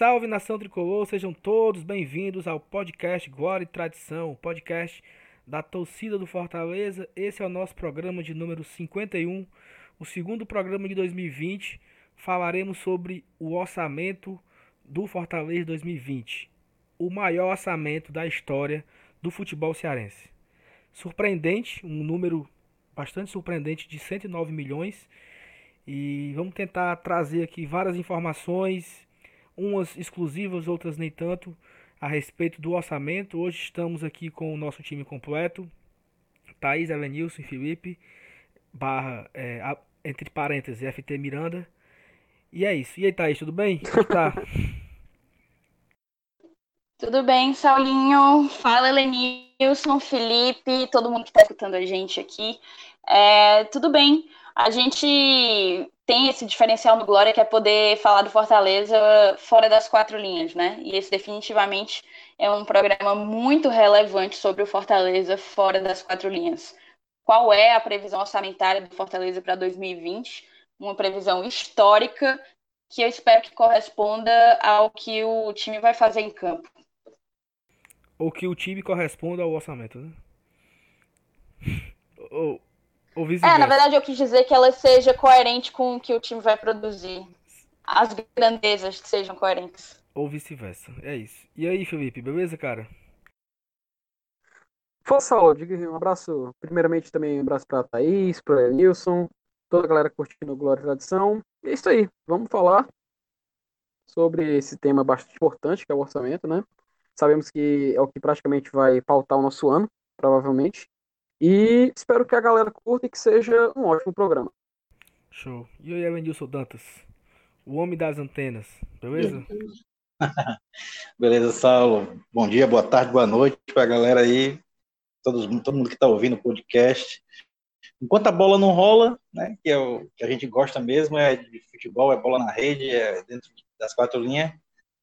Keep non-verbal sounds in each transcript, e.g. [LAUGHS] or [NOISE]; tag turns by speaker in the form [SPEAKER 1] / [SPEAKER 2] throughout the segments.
[SPEAKER 1] salve nação tricolor, sejam todos bem-vindos ao podcast Glória e Tradição, podcast da torcida do Fortaleza. Esse é o nosso programa de número 51, o segundo programa de 2020. Falaremos sobre o orçamento do Fortaleza 2020, o maior orçamento da história do futebol cearense. Surpreendente, um número bastante surpreendente de 109 milhões. E vamos tentar trazer aqui várias informações, umas exclusivas, outras nem tanto, a respeito do orçamento. Hoje estamos aqui com o nosso time completo. Thaís, Elenilson Felipe, barra, é, entre parênteses, FT Miranda. E é isso. E aí, Thaís, tudo bem? Como tá? [LAUGHS]
[SPEAKER 2] Tudo bem, Saulinho? Fala, Elenilson, Felipe, todo mundo que está escutando a gente aqui. É, tudo bem. A gente tem esse diferencial no Glória que é poder falar do Fortaleza fora das quatro linhas, né? E esse definitivamente é um programa muito relevante sobre o Fortaleza fora das quatro linhas. Qual é a previsão orçamentária do Fortaleza para 2020? Uma previsão histórica que eu espero que corresponda ao que o time vai fazer em campo
[SPEAKER 1] ou que o time corresponda ao orçamento, né? [LAUGHS] ou, ou
[SPEAKER 2] É, na verdade eu quis dizer que ela seja coerente com o que o time vai produzir. As grandezas que sejam coerentes.
[SPEAKER 1] Ou vice-versa. É isso. E aí, Felipe, beleza, cara?
[SPEAKER 3] Fala, Saulo. Diga um abraço. Primeiramente, também um abraço pra Thaís, pra Nilson, toda a galera curtindo Glória e Tradição. E é isso aí. Vamos falar sobre esse tema bastante importante, que é o orçamento, né? Sabemos que é o que praticamente vai pautar o nosso ano, provavelmente. E espero que a galera curta e que seja um ótimo programa.
[SPEAKER 1] Show. E aí, Evanilson Dantas? O homem das antenas, beleza? [LAUGHS]
[SPEAKER 4] beleza, Saulo. Bom dia, boa tarde, boa noite para a galera aí, todo, todo mundo que está ouvindo o podcast. Enquanto a bola não rola, né, que é o que a gente gosta mesmo, é de futebol, é bola na rede, é dentro das quatro linhas,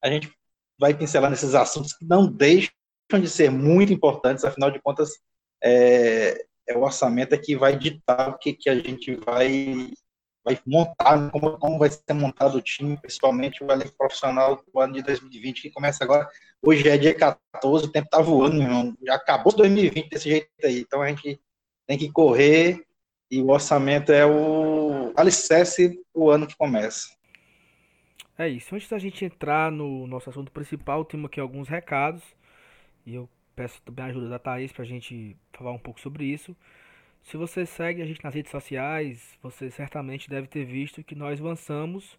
[SPEAKER 4] a gente vai pincelar nesses assuntos que não deixam de ser muito importantes, afinal de contas, é, é o orçamento é que vai ditar o que, que a gente vai, vai montar, como, como vai ser montado o time, principalmente o elenco profissional do ano de 2020, que começa agora. Hoje é dia 14, o tempo tá voando, irmão. Já acabou 2020 desse jeito aí, então a gente tem que correr e o orçamento é o alicerce o ano que começa.
[SPEAKER 1] É isso. Antes da gente entrar no nosso assunto principal, temos aqui alguns recados. E eu peço também a ajuda da Thaís para a gente falar um pouco sobre isso. Se você segue a gente nas redes sociais, você certamente deve ter visto que nós lançamos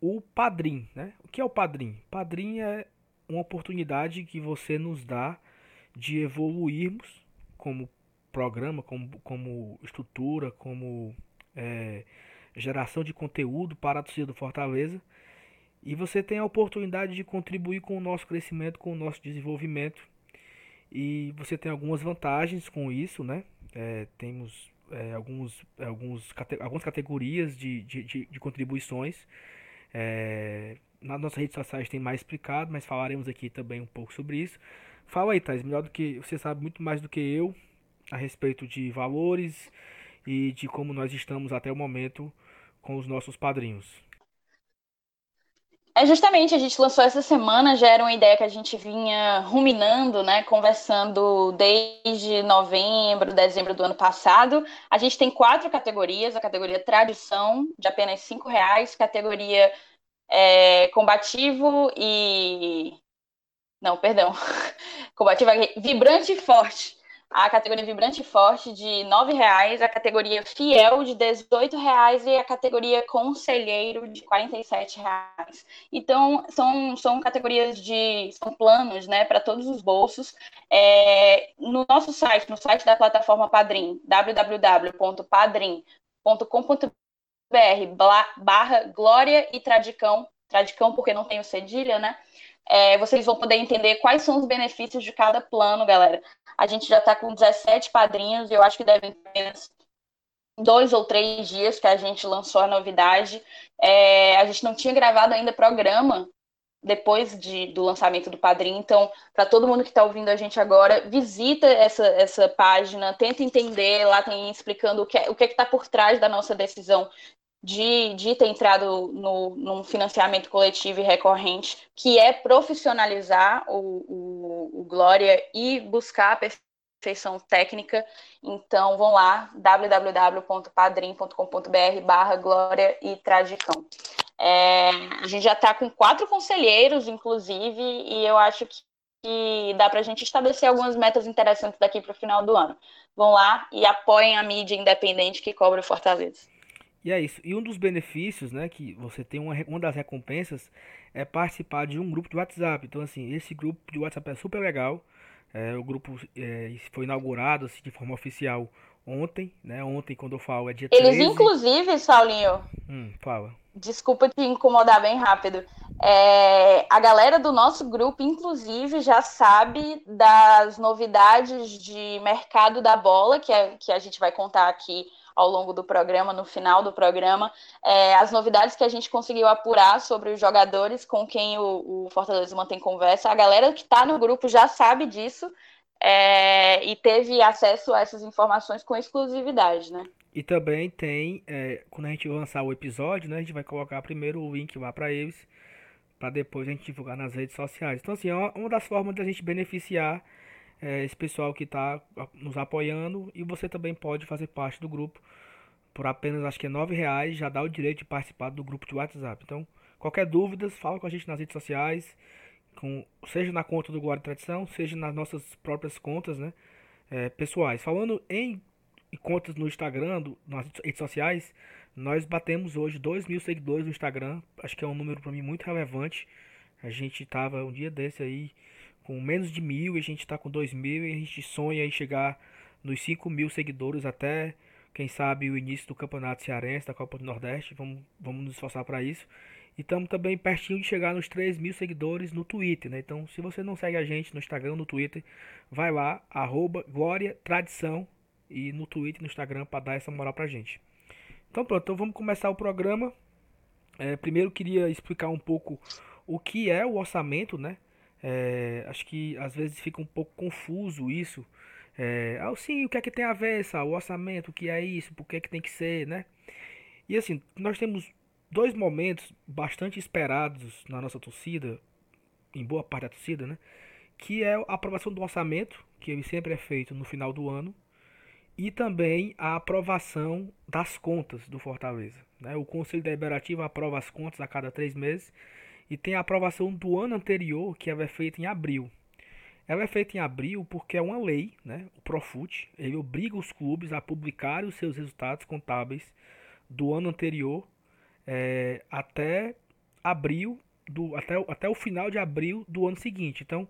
[SPEAKER 1] o Padrim, né? O que é o Padrim? Padrim é uma oportunidade que você nos dá de evoluirmos como programa, como, como estrutura, como é, geração de conteúdo para a torcida do Fortaleza. E você tem a oportunidade de contribuir com o nosso crescimento, com o nosso desenvolvimento. E você tem algumas vantagens com isso, né? É, temos é, alguns, alguns, algumas categorias de, de, de, de contribuições. É, nas nossas redes sociais tem mais explicado, mas falaremos aqui também um pouco sobre isso. Fala aí, Thais, melhor do que você sabe muito mais do que eu a respeito de valores e de como nós estamos até o momento com os nossos padrinhos.
[SPEAKER 2] É justamente, a gente lançou essa semana, já era uma ideia que a gente vinha ruminando, né, conversando desde novembro, dezembro do ano passado. A gente tem quatro categorias, a categoria tradição, de apenas cinco reais, categoria é, combativo e... Não, perdão. [LAUGHS] combativo vibrante e forte, a categoria Vibrante e Forte de R$ 9,00, a categoria Fiel de R$ 18,00 e a categoria Conselheiro de R$ 47,00. Então, são, são categorias de. são planos né, para todos os bolsos. É, no nosso site, no site da plataforma Padrim, www.padrim.com.br barra Glória e Tradicão, Tradicão porque não tem o cedilha, né? É, vocês vão poder entender quais são os benefícios de cada plano, galera. A gente já está com 17 padrinhos eu acho que devem ter dois ou três dias que a gente lançou a novidade. É, a gente não tinha gravado ainda programa depois de, do lançamento do padrinho. Então, para todo mundo que está ouvindo a gente agora, visita essa, essa página, tenta entender. Lá tem explicando o que, é, o que é está por trás da nossa decisão de, de ter entrado no, num financiamento coletivo e recorrente, que é profissionalizar o, o, o Glória e buscar a perfeição técnica. Então, vão lá, www.padrim.com.br barra Glória e Tradicão. É, a gente já está com quatro conselheiros, inclusive, e eu acho que, que dá para a gente estabelecer algumas metas interessantes daqui para o final do ano. Vão lá e apoiem a mídia independente que cobra Fortaleza.
[SPEAKER 1] E é isso. E um dos benefícios, né, que você tem uma, uma das recompensas é participar de um grupo de WhatsApp. Então, assim, esse grupo de WhatsApp é super legal. É, o grupo é, foi inaugurado assim, de forma oficial ontem, né? Ontem, quando eu falo, é dia
[SPEAKER 2] Eles, 13. inclusive, Saulinho.
[SPEAKER 1] Hum, fala.
[SPEAKER 2] Desculpa te incomodar bem rápido. É, a galera do nosso grupo, inclusive, já sabe das novidades de mercado da bola, que, é, que a gente vai contar aqui ao longo do programa, no final do programa, é, as novidades que a gente conseguiu apurar sobre os jogadores com quem o, o Fortaleza mantém conversa. A galera que está no grupo já sabe disso é, e teve acesso a essas informações com exclusividade, né?
[SPEAKER 1] E também tem, é, quando a gente lançar o episódio, né, a gente vai colocar primeiro o link lá para eles, para depois a gente divulgar nas redes sociais. Então, assim, é uma das formas da gente beneficiar é, esse pessoal que está nos apoiando e você também pode fazer parte do grupo por apenas acho que é nove reais já dá o direito de participar do grupo de WhatsApp. Então qualquer dúvida fala com a gente nas redes sociais, com, seja na conta do Guarda Tradição, seja nas nossas próprias contas, né, é, pessoais. Falando em, contas no Instagram, do, nas redes sociais, nós batemos hoje 2 mil seguidores no Instagram. Acho que é um número para mim muito relevante. A gente estava um dia desse aí com menos de mil e a gente está com dois mil e a gente sonha em chegar nos 5 mil seguidores até, quem sabe, o início do Campeonato Cearense, da Copa do Nordeste. Vamos, vamos nos esforçar para isso. E estamos também pertinho de chegar nos 3 mil seguidores no Twitter, né? Então, se você não segue a gente no Instagram, no Twitter, vai lá, arroba Glória Tradição e no Twitter no Instagram para dar essa moral pra gente. Então pronto, então vamos começar o programa. É, primeiro queria explicar um pouco o que é o orçamento, né? É, acho que às vezes fica um pouco confuso isso. É, ah, sim, o que é que tem a ver, essa, o orçamento, o que é isso, por que é que tem que ser, né? E assim, nós temos dois momentos bastante esperados na nossa torcida, em boa parte da torcida, né? Que é a aprovação do orçamento, que ele sempre é feito no final do ano, e também a aprovação das contas do Fortaleza. Né? O Conselho Deliberativo aprova as contas a cada três meses e tem a aprovação do ano anterior, que ela é feita em abril. Ela é feita em abril porque é uma lei, né? o Profut, ele obriga os clubes a publicar os seus resultados contábeis do ano anterior é, até abril, do, até, até o final de abril do ano seguinte. Então,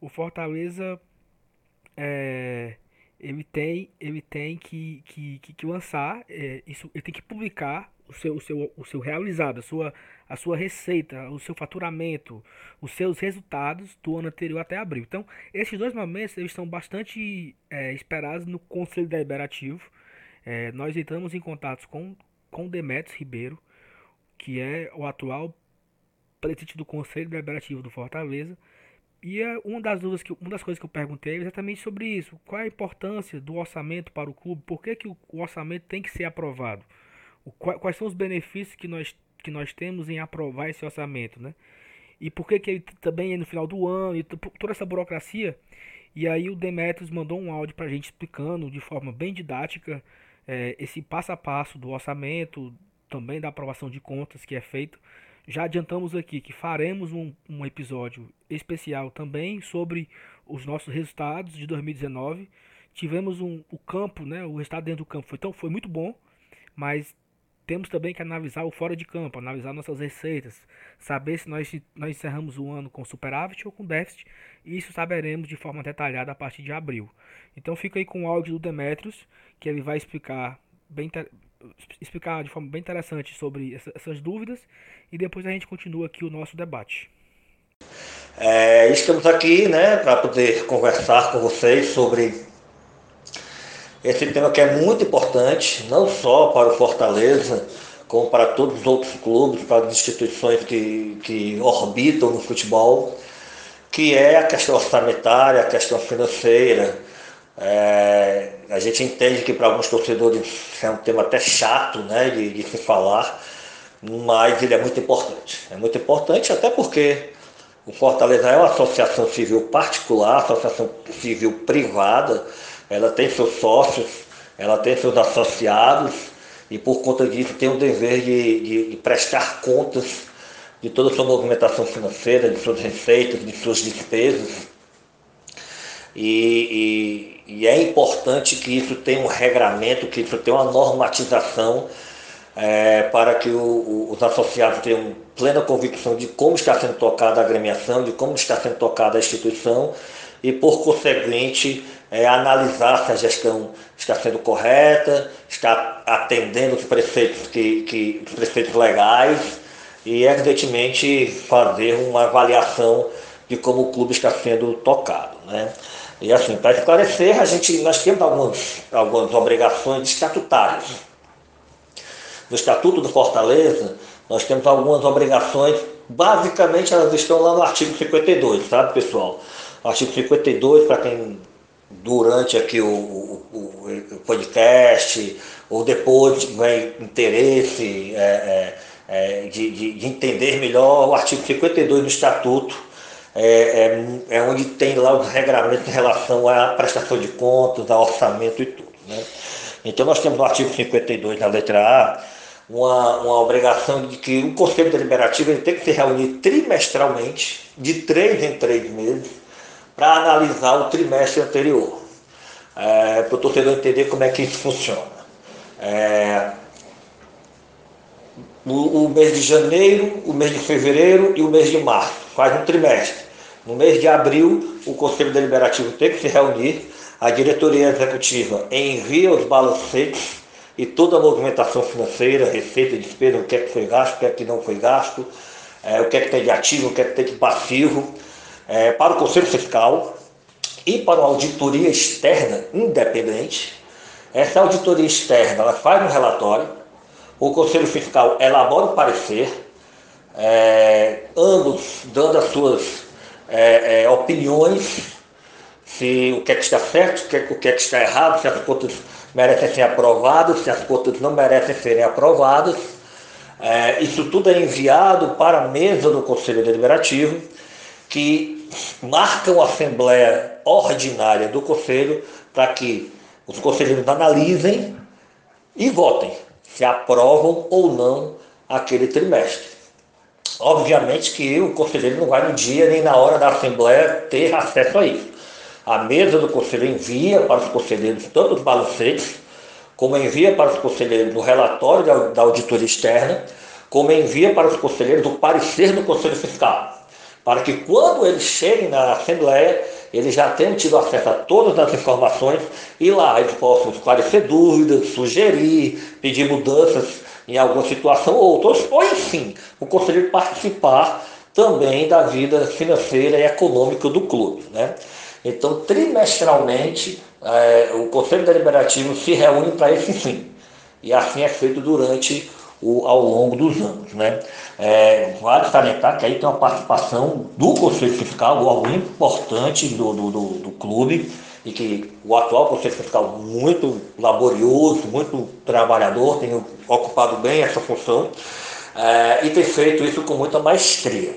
[SPEAKER 1] o Fortaleza é, ele tem, ele tem que, que, que, lançar, é, isso, ele tem que publicar o seu, o seu, o seu realizado, a sua, a sua receita, o seu faturamento, os seus resultados do ano anterior até abril. Então, esses dois momentos eles bastante é, esperados no Conselho Deliberativo. É, nós entramos em contato com, com Demetrios Ribeiro, que é o atual presidente do Conselho Deliberativo do Fortaleza. E é uma das dúvidas que uma das coisas que eu perguntei é exatamente sobre isso. Qual é a importância do orçamento para o clube? Por que, que o orçamento tem que ser aprovado? O, quais são os benefícios que nós que nós temos em aprovar esse orçamento, né? E por que, que ele também é no final do ano, e toda essa burocracia. E aí o Demetrios mandou um áudio para a gente explicando de forma bem didática é, esse passo a passo do orçamento, também da aprovação de contas que é feito. Já adiantamos aqui que faremos um, um episódio especial também sobre os nossos resultados de 2019. Tivemos um, o campo, né, o resultado dentro do campo foi, tão, foi muito bom, mas temos também que analisar o fora de campo, analisar nossas receitas, saber se nós, nós encerramos o ano com superávit ou com déficit. Isso saberemos de forma detalhada a partir de abril. Então fica aí com o áudio do Demetrios, que ele vai explicar bem explicar de forma bem interessante sobre essas dúvidas e depois a gente continua aqui o nosso debate.
[SPEAKER 5] É, estamos aqui né, para poder conversar com vocês sobre esse tema que é muito importante, não só para o Fortaleza, como para todos os outros clubes, para as instituições que, que orbitam no futebol, que é a questão orçamentária, a questão financeira. É, a gente entende que para alguns torcedores é um tema até chato né, de, de se falar, mas ele é muito importante. É muito importante até porque o Fortaleza é uma associação civil particular, associação civil privada, ela tem seus sócios, ela tem seus associados e por conta disso tem o dever de, de, de prestar contas de toda a sua movimentação financeira, de suas receitas, de suas despesas. E, e, e, é importante que isso tenha um regramento, que isso tenha uma normatização é, para que o, o, os associados tenham plena convicção de como está sendo tocada a agremiação, de como está sendo tocada a instituição e, por conseguinte, é, analisar se a gestão está sendo correta, está atendendo os preceitos, que, que, os preceitos legais e, evidentemente, fazer uma avaliação de como o clube está sendo tocado. Né? E assim, para esclarecer, a gente, nós temos algumas, algumas obrigações estatutárias. No Estatuto do Fortaleza, nós temos algumas obrigações, basicamente elas estão lá no artigo 52, sabe pessoal? O artigo 52, para quem durante aqui o, o, o, podcast, ou depois tiver interesse é, é, é, de, de, de, entender melhor o artigo 52 do Estatuto, é, é, é, onde tem lá os regramentos em relação à prestação de contas, ao orçamento e tudo. Né? Então nós temos no artigo 52, na letra A, uma, uma obrigação de que o Conselho Deliberativo ele tem que se reunir trimestralmente, de três em três meses, para analisar o trimestre anterior, é, para o torcedor entender como é que isso funciona. É, o, o, mês de janeiro, o mês de fevereiro e o mês de março, faz um trimestre. No mês de abril, o Conselho Deliberativo tem que se reunir, a diretoria executiva envia os balancetes e toda a movimentação financeira, receita, despesa, o que é que foi gasto, o que é que não foi gasto, é, o que é que tem de ativo, o que é que tem de passivo, é, para o Conselho Fiscal e para uma auditoria externa independente. Essa auditoria externa ela faz um relatório, o Conselho Fiscal elabora o parecer, é, ambos dando as suas é, é, opiniões, se o que é que está certo, o que é, o que, é que está errado, se as contas merecem ser aprovadas, se as contas não merecem serem aprovadas. É, isso tudo é enviado para a mesa do Conselho Deliberativo, que marcam a Assembleia Ordinária do Conselho para que os conselheiros analisem e votem se aprovam ou não aquele trimestre. Obviamente que o conselheiro não vai no dia nem na hora da Assembleia ter acesso a isso. A mesa do conselho envia para os conselheiros tanto os balancetes, como envia para os conselheiros o relatório da auditoria externa, como envia para os conselheiros o parecer do Conselho Fiscal para que quando eles cheguem na Assembleia, eles já tenham tido acesso a todas as informações e lá eles possam esclarecer dúvidas, sugerir, pedir mudanças em alguma situação ou outras, ou enfim, o conselheiro participar também da vida financeira e econômica do clube. Né? Então, trimestralmente, é, o Conselho Deliberativo se reúne para esse fim. E assim é feito durante o, ao longo dos anos. Né? É, vale salientar que aí tem uma participação do Conselho Fiscal, algo importante do, do, do, do clube, e que o atual Conselho Fiscal, muito laborioso, muito trabalhador, tem ocupado bem essa função é, e tem feito isso com muita maestria.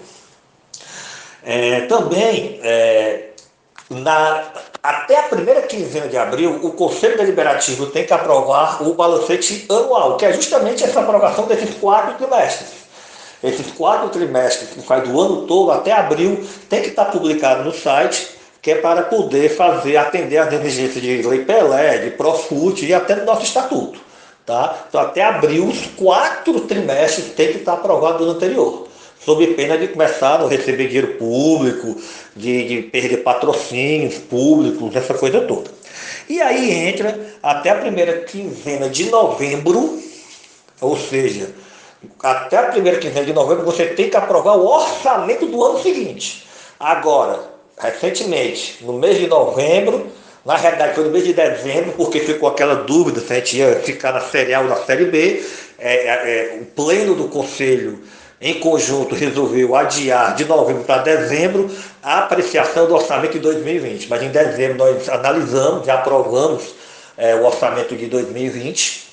[SPEAKER 5] É, também, é, na, até a primeira quinzena de abril, o Conselho Deliberativo tem que aprovar o balancete anual, que é justamente essa aprovação desses quatro trimestres. Esses quatro trimestres que faz do ano todo até abril tem que estar publicado no site, que é para poder fazer, atender às exigências de Lei Pelé, de Profut e até do nosso estatuto. Tá? Então até abril, os quatro trimestres tem que estar aprovado do anterior. Sob pena de começar a receber dinheiro público, de, de perder patrocínios públicos, essa coisa toda. E aí entra até a primeira quinzena de novembro, ou seja, até a primeira quinzena de novembro, você tem que aprovar o orçamento do ano seguinte. Agora, recentemente, no mês de novembro, na realidade foi no mês de dezembro, porque ficou aquela dúvida se a gente ia ficar na Série A ou na Série B. É, é, é, o pleno do Conselho, em conjunto, resolveu adiar de novembro para dezembro a apreciação do orçamento de 2020. Mas em dezembro nós analisamos e aprovamos é, o orçamento de 2020,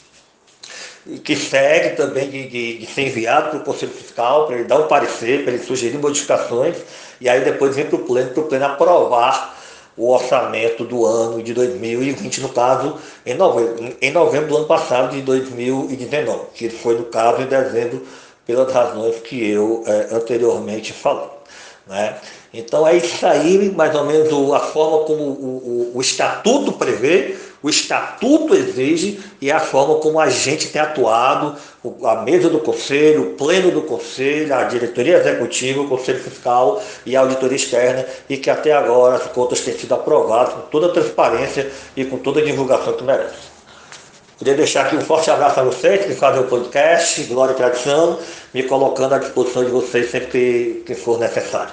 [SPEAKER 5] que segue também de, de, de ser enviado para o Conselho Fiscal, para ele dar um parecer, para ele sugerir modificações, e aí depois vem para o pleno, para o pleno aprovar o orçamento do ano de 2020, no caso, em novembro, em novembro do ano passado, de 2019, que foi, no caso, em dezembro, pelas razões que eu é, anteriormente falei. Né? Então é isso aí, mais ou menos a forma como o, o, o, estatuto prevê, o estatuto exige e a forma como a gente tem atuado, a mesa do conselho, o pleno do conselho, a diretoria executiva, o conselho fiscal e a auditoria externa, e que até agora as contas têm sido aprovadas com toda a transparência e com toda a divulgação que merece. Queria deixar aqui um forte abraço a vocês que fazem o podcast, Glória e Tradição, me colocando à disposição de vocês sempre que, for necessário.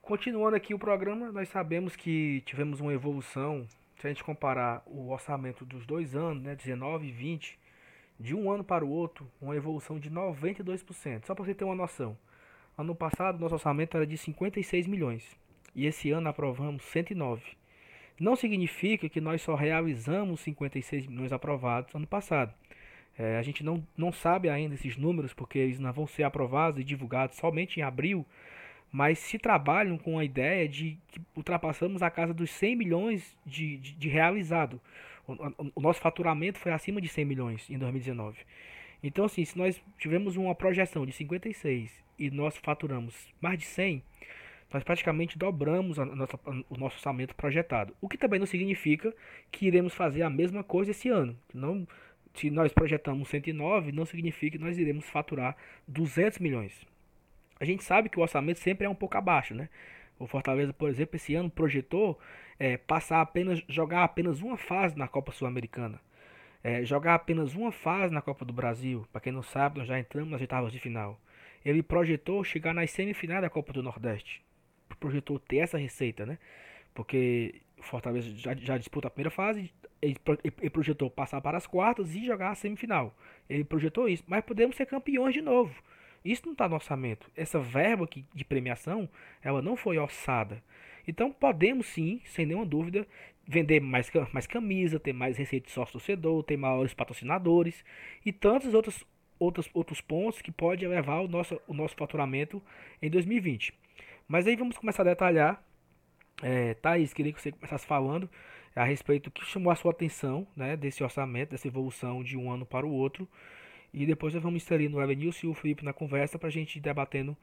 [SPEAKER 1] Continuando aqui o programa, nós sabemos que tivemos uma evolução, se a gente comparar o orçamento dos dois anos, né, 19 e 20, de um ano para o outro, uma evolução de 92%. Só para você ter uma noção. Ano passado, nosso orçamento era de 56 milhões e esse ano aprovamos 109. Não significa que nós só realizamos 56 milhões aprovados ano passado. É, a gente não, não sabe ainda esses números porque eles não vão ser aprovados e divulgados somente em abril mas se trabalham com a ideia de que ultrapassamos a casa dos 100 milhões de, de, de realizado. O, nosso faturamento foi acima de 100 milhões em 2019. Então, assim, se nós tivemos uma projeção de 56 e nós faturamos mais de 100, nós praticamente dobramos a nossa, o nosso orçamento projetado. O que também não significa que iremos fazer a mesma coisa esse ano. Não, se nós projetamos 109, não significa que nós iremos faturar 200 milhões. A gente sabe que o orçamento sempre é um pouco abaixo, né? O Fortaleza, por exemplo, esse ano projetou é, passar apenas, jogar apenas uma fase na Copa Sul-Americana. É, jogar apenas uma fase na Copa do Brasil. Para quem não sabe, nós já entramos nas oitavas de final. Ele projetou chegar nas semifinais da Copa do Nordeste. Projetou ter essa receita, né? Porque Fortaleza já, já disputa a primeira fase. Ele projetou passar para as quartas e jogar a semifinal. Ele projetou isso. Mas podemos ser campeões de novo. Isso não está no orçamento. Essa verba aqui de premiação, ela não foi orçada. Então podemos sim, sem nenhuma dúvida, vender mais, mais camisa, ter mais receita de sócio torcedor, ter maiores patrocinadores e tantos outros, outros, outros pontos que pode elevar o nosso, o nosso faturamento em 2020. Mas aí vamos começar a detalhar. É, Thaís, queria que você começasse falando a respeito do que chamou a sua atenção né, desse orçamento, dessa evolução de um ano para o outro. E depois nós vamos inserindo o Elenilson e o Felipe na conversa para a gente ir debatendo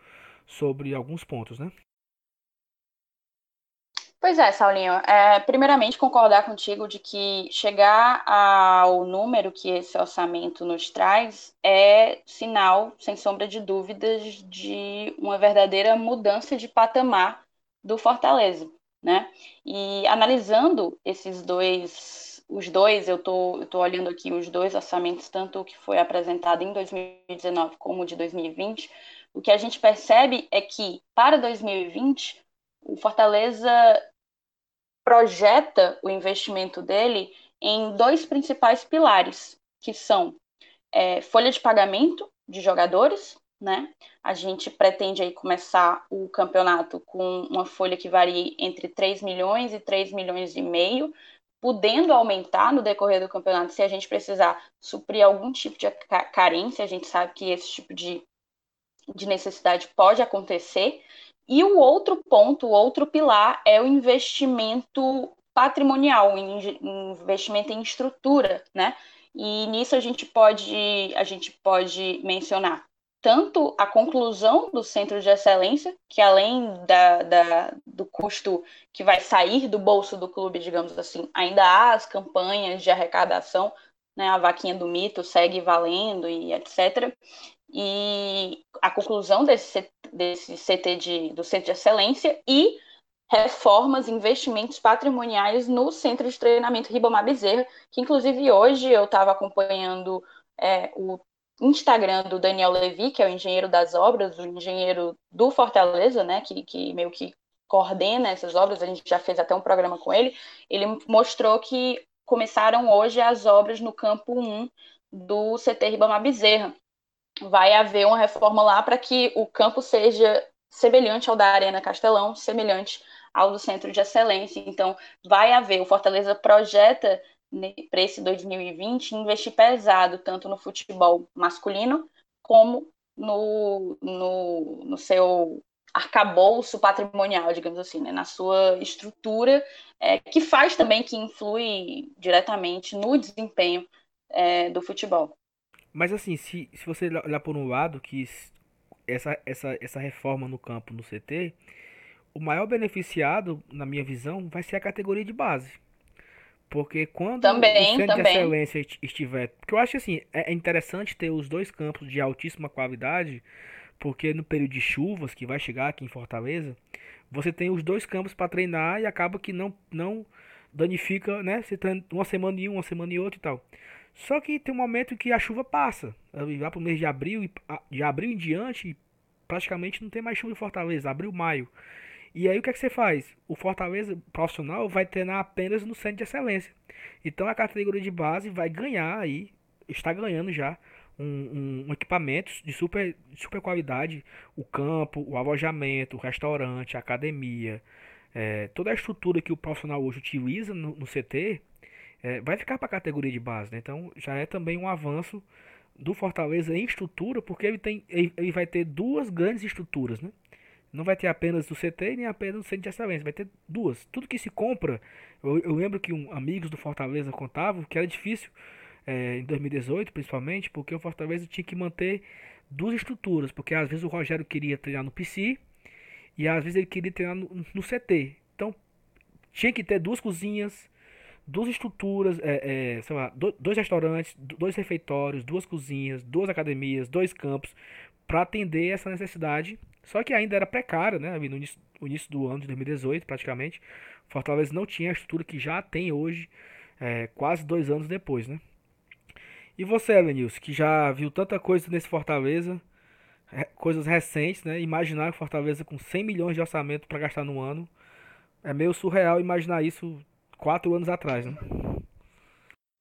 [SPEAKER 1] sobre alguns pontos, né?
[SPEAKER 2] Pois é, Saulinho. É, primeiramente, concordar contigo de que chegar ao número que esse orçamento nos traz é sinal, sem sombra de dúvidas, de uma verdadeira mudança de patamar do Fortaleza. Né? E analisando esses dois os dois, eu tô, tô olhando aqui os dois orçamentos, tanto o que foi apresentado em 2019 como o de 2020, o que a gente percebe é que para 2020 o Fortaleza projeta o investimento dele em dois principais pilares, que são é, folha de pagamento de jogadores, né? A gente pretende aí começar o campeonato com uma folha que varia entre 3 milhões e 3 milhões e meio, podendo aumentar no decorrer do campeonato se a gente precisar suprir algum tipo de carência, a gente sabe que esse tipo de, de necessidade pode acontecer. E o outro ponto, o outro pilar é o investimento patrimonial, investimento em estrutura, né? E nisso a gente pode a gente pode mencionar tanto a conclusão do centro de excelência, que além da, da, do custo que vai sair do bolso do clube, digamos assim, ainda há as campanhas de arrecadação, né, a vaquinha do mito segue valendo e etc. E a conclusão desse, desse CT de, do centro de excelência e reformas, investimentos patrimoniais no centro de treinamento Ribamar Bezerra, que inclusive hoje eu estava acompanhando é, o Instagram do Daniel Levi, que é o engenheiro das obras, o engenheiro do Fortaleza, né, que, que meio que coordena essas obras, a gente já fez até um programa com ele, ele mostrou que começaram hoje as obras no campo 1 do CT Ribamar Bezerra. Vai haver uma reforma lá para que o campo seja semelhante ao da Arena Castelão, semelhante ao do Centro de Excelência. Então, vai haver, o Fortaleza projeta para esse 2020 investir pesado tanto no futebol masculino como no, no, no seu arcabouço patrimonial, digamos assim, né? na sua estrutura, é, que faz também, que influi diretamente no desempenho é, do futebol.
[SPEAKER 1] Mas assim, se, se você olhar por um lado que essa, essa, essa reforma no campo, no CT, o maior beneficiado, na minha visão, vai ser a categoria de base. Porque quando
[SPEAKER 2] também,
[SPEAKER 1] o centro
[SPEAKER 2] também.
[SPEAKER 1] de excelência estiver. Porque eu acho assim, é, é interessante ter os dois campos de altíssima qualidade, porque no período de chuvas que vai chegar aqui em Fortaleza, você tem os dois campos para treinar e acaba que não, não danifica, né? Você treina uma semana em um, uma semana em outro e tal. Só que tem um momento que a chuva passa. Vai para o mês de abril, de abril em diante, praticamente não tem mais chuva em Fortaleza, abril, maio. E aí o que é que você faz? O Fortaleza profissional vai treinar apenas no centro de excelência. Então a categoria de base vai ganhar aí, está ganhando já um, um, um equipamento de super, de super qualidade, o campo, o alojamento, o restaurante, a academia, é, toda a estrutura que o profissional hoje utiliza no, no CT é, vai ficar para a categoria de base. Né? Então já é também um avanço do Fortaleza em estrutura, porque ele, tem, ele, ele vai ter duas grandes estruturas, né? Não vai ter apenas o CT nem apenas o Centro de Excelência, vai ter duas. Tudo que se compra, eu, eu lembro que um, amigos do Fortaleza contavam que era difícil, é, em 2018 principalmente, porque o Fortaleza tinha que manter duas estruturas, porque às vezes o Rogério queria treinar no PC e às vezes ele queria treinar no, no CT. Então tinha que ter duas cozinhas, duas estruturas, é, é, sei lá, dois restaurantes, dois refeitórios, duas cozinhas, duas academias, dois campos, para atender essa necessidade só que ainda era precário, né? No início, no início do ano de 2018, praticamente. Fortaleza não tinha a estrutura que já tem hoje, é, quase dois anos depois, né? E você, Elenilson, que já viu tanta coisa nesse Fortaleza, coisas recentes, né? Imaginar Fortaleza com 100 milhões de orçamento para gastar no ano, é meio surreal imaginar isso quatro anos atrás, né?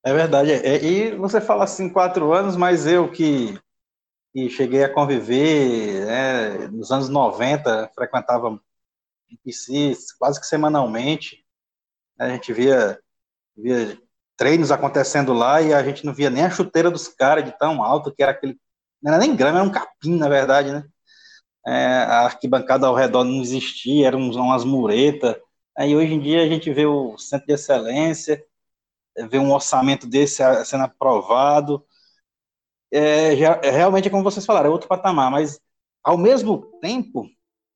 [SPEAKER 4] É verdade. É, e você fala assim, quatro anos, mas eu que e cheguei a conviver, né, nos anos 90, frequentava IPCs quase que semanalmente, né, a gente via, via treinos acontecendo lá e a gente não via nem a chuteira dos caras de tão alto que era aquele, não era nem grama, era um capim, na verdade, né, é, a arquibancada ao redor não existia, eram umas muretas, aí hoje em dia a gente vê o centro de excelência, vê um orçamento desse sendo aprovado, é, já, é, realmente é como vocês falaram, é outro patamar, mas ao mesmo tempo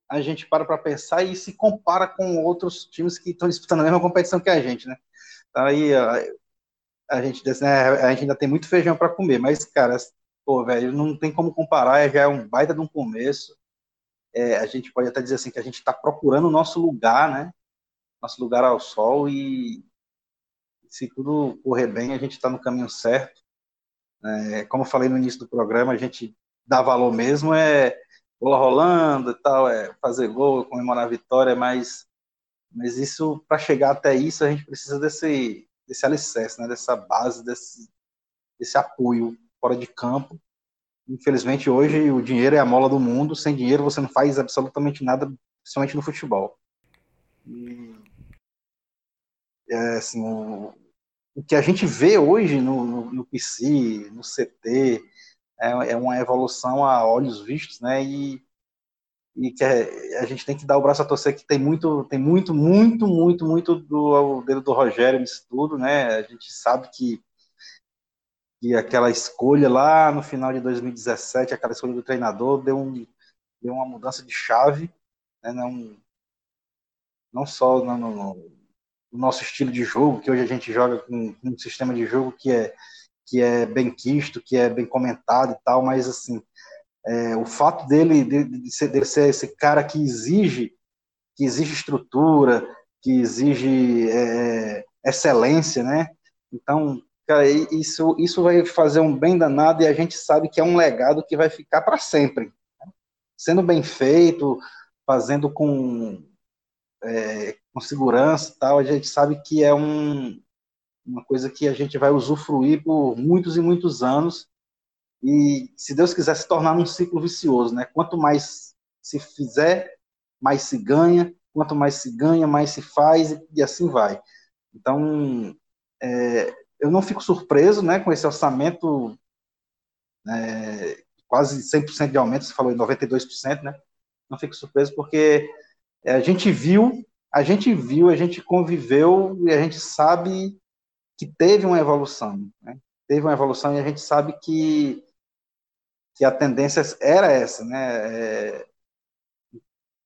[SPEAKER 4] a gente para para pensar e se compara com outros times que estão disputando a mesma competição que a gente, né? Aí a, a gente, né, a gente ainda tem muito feijão para comer, mas cara, pô, velho, não tem como comparar, já é um baita de um começo. É, a gente pode até dizer assim que a gente está procurando o nosso lugar, né? Nosso lugar ao sol e se tudo correr bem, a gente está no caminho certo. É, como eu falei no início do programa, a gente dá valor mesmo é bola rolando e tal, é fazer gol, comemorar a vitória, mas, mas isso, para chegar até isso, a gente precisa desse, desse alicerce, né, dessa base, desse, desse apoio fora de campo. Infelizmente, hoje o dinheiro é a mola do mundo, sem dinheiro você não faz absolutamente nada, principalmente no futebol. E, é, assim, o, que a gente vê hoje no, no, no PC, no CT, é, é, uma evolução a olhos vistos, né? E, e que é, a gente tem que dar o braço a torcer que tem muito, tem muito, muito, muito, muito do dedo do Rogério nisso tudo, né? A gente sabe que, que aquela escolha lá no final de 2017, aquela escolha do treinador, deu, um, deu uma mudança de chave, né? Não, não só no, no nosso estilo de jogo, que hoje a gente joga com, um sistema de jogo que é, que é bem quisto, que é bem comentado e tal, mas assim, é, o fato dele de, de, ser, de, ser, esse cara que exige que exige estrutura, que exige é, excelência, né? Então, cara, isso, isso vai fazer um bem danado e a gente sabe que é um legado que vai ficar para sempre. Né? Sendo bem feito, fazendo com, é, com segurança tal, a gente sabe que é um, uma coisa que a gente vai usufruir por muitos e muitos anos e, se Deus quiser, se tornar um ciclo vicioso, né? Quanto mais se fizer, mais se ganha, quanto mais se ganha, mais se faz, e assim vai. Então, é, eu não fico surpreso né, com esse orçamento é, quase 100% de aumento, você falou em 92%, né? Não fico surpreso porque a gente viu, a gente viu, a gente conviveu e a gente sabe que teve uma evolução, né? Teve uma evolução e a gente sabe que que a tendência era essa, né? É,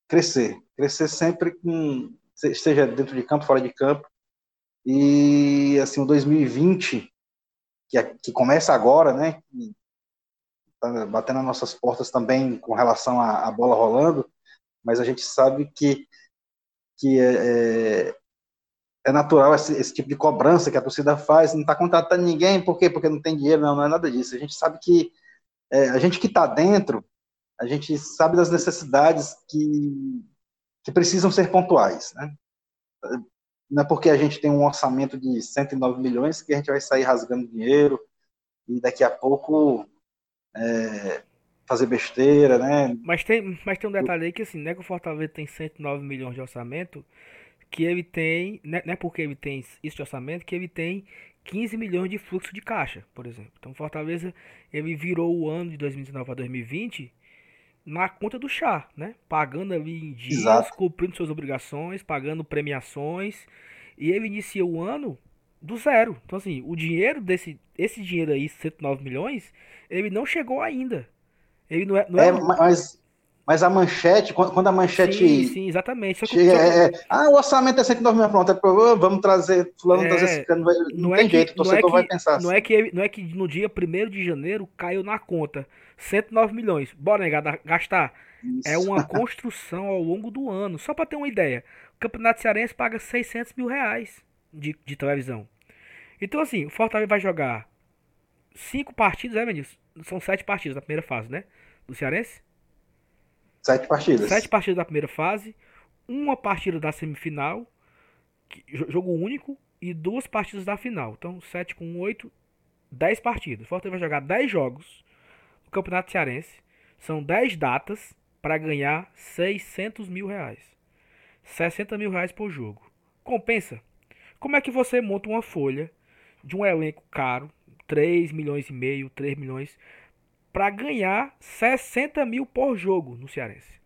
[SPEAKER 4] crescer, crescer sempre com seja dentro de campo, fora de campo. E assim, o 2020 que, que começa agora, né? Tá batendo nas nossas portas também com relação à, à bola rolando, mas a gente sabe que que é, é, é natural esse, esse, tipo de cobrança que a torcida faz, não está contratando ninguém, por quê? Porque não tem dinheiro, não, não é nada disso. A gente sabe que é, a gente que está dentro, a gente sabe das necessidades que, que precisam ser pontuais. Né? Não é porque a gente tem um orçamento de 109 milhões que a gente vai sair rasgando dinheiro e daqui a pouco é, fazer besteira, né?
[SPEAKER 1] Mas tem, mas tem um detalhe aí que assim, não é que o Fortaleza tem 109 milhões de orçamento, que ele tem, não é porque ele tem isso de orçamento, que ele tem 15 milhões de fluxo de caixa, por exemplo. Então Fortaleza ele virou o ano de 2019 para 2020 na conta do chá, né? Pagando ali em dias, Exato. cumprindo suas obrigações, pagando premiações, e ele inicia o ano do zero. Então assim, o dinheiro desse esse dinheiro aí, 109 milhões, ele não chegou ainda. Ele não é, não é,
[SPEAKER 4] é mas mas a manchete, quando a manchete.
[SPEAKER 1] Sim, sim exatamente.
[SPEAKER 4] Chega, é, é, ah, o orçamento é 109 mil, pronto. É, vamos trazer. Fulano é, trazer esse, não, não, é tem que, jeito, o torcedor
[SPEAKER 1] não é que,
[SPEAKER 4] vai pensar
[SPEAKER 1] não
[SPEAKER 4] assim.
[SPEAKER 1] É que, não é que no dia 1 de janeiro caiu na conta 109 milhões. Bora, negar, gastar. Isso. É uma [LAUGHS] construção ao longo do ano. Só para ter uma ideia, o Campeonato Cearense paga 600 mil reais de, de televisão. Então, assim, o Fortaleza vai jogar cinco partidas, é, Mendes? São sete partidas na primeira fase, né? Do Cearense?
[SPEAKER 4] Sete partidas.
[SPEAKER 1] Sete partidas da primeira fase, uma partida da semifinal, jogo único, e duas partidas da final. Então, sete com oito, dez partidas. O Fortaleza vai jogar dez jogos no Campeonato Cearense. São dez datas para ganhar 600 mil reais. 60 mil reais por jogo. Compensa? Como é que você monta uma folha de um elenco caro, 3 milhões e meio, 3 milhões, para ganhar 60 mil por jogo no Cearense.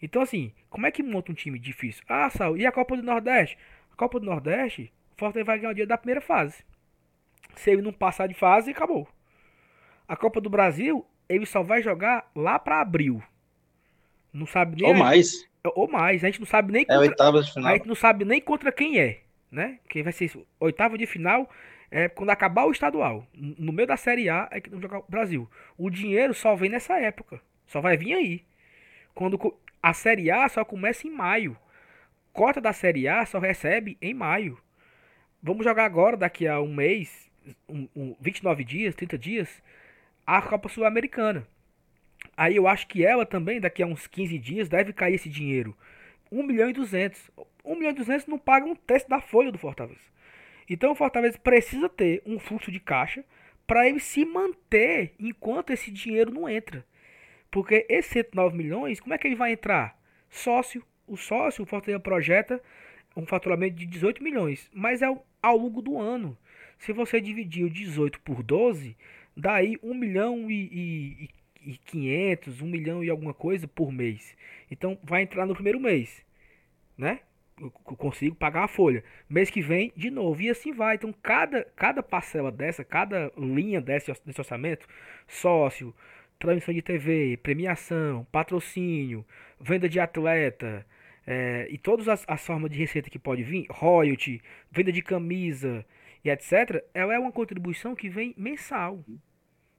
[SPEAKER 1] Então, assim, como é que monta um time difícil? Ah, Sal, e a Copa do Nordeste? A Copa do Nordeste, o Fortaleza vai ganhar o dia da primeira fase. Se ele não passar de fase, acabou. A Copa do Brasil, ele só vai jogar lá para abril. Não sabe nem.
[SPEAKER 4] Ou mais.
[SPEAKER 1] Ou mais. A gente não sabe nem.
[SPEAKER 4] É oitava de final.
[SPEAKER 1] A gente não sabe nem contra quem é, né? Quem vai ser oitava de final é quando acabar o estadual. No meio da Série A é que não jogar o Brasil. O dinheiro só vem nessa época. Só vai vir aí. Quando a Série A só começa em maio. Cota da Série A só recebe em maio. Vamos jogar agora, daqui a um mês, um, um 29 dias, 30 dias, a Copa Sul-Americana. Aí eu acho que ela também, daqui a uns 15 dias, deve cair esse dinheiro. 1 milhão e 200. 1 milhão e 200 não paga um terço da folha do Fortaleza. Então o Fortaleza precisa ter um fluxo de caixa para ele se manter enquanto esse dinheiro não entra. Porque esse 109 milhões, como é que ele vai entrar? Sócio, o sócio, o Fortaleza projeta um faturamento de 18 milhões, mas é ao longo do ano. Se você dividir o 18 por 12, daí 1 milhão e, e, e 500, 1 milhão e alguma coisa por mês. Então vai entrar no primeiro mês, né? Consigo pagar a folha. Mês que vem, de novo. E assim vai. Então, cada, cada parcela dessa, cada linha desse, desse orçamento, sócio, transmissão de TV, premiação, patrocínio, venda de atleta, é, e todas as, as, formas de receita que pode vir, royalty, venda de camisa e etc., ela é uma contribuição que vem mensal.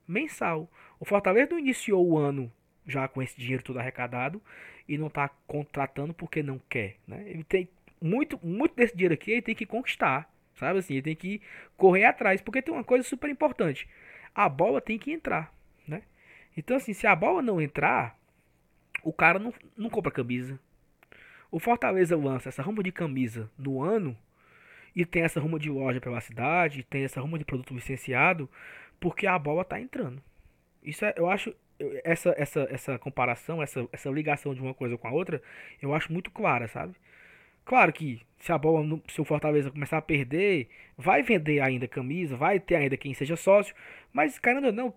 [SPEAKER 1] Mensal. O Fortaleza não iniciou o ano já com esse dinheiro todo arrecadado e não está contratando porque não quer, né? Ele tem muito, muito desse dinheiro aqui ele tem que conquistar, sabe assim? Ele tem que correr atrás, porque tem uma coisa super importante: a bola tem que entrar, né? Então assim, se a bola não entrar, o cara não, não compra camisa. O Fortaleza lança essa ruma de camisa no ano e tem essa ruma de loja pela cidade, tem essa ruma de produto licenciado, porque a bola tá entrando. Isso é, eu acho essa essa essa comparação, essa essa ligação de uma coisa com a outra, eu acho muito clara, sabe? Claro que se a bola, se o Fortaleza começar a perder, vai vender ainda camisa, vai ter ainda quem seja sócio, mas caramba, não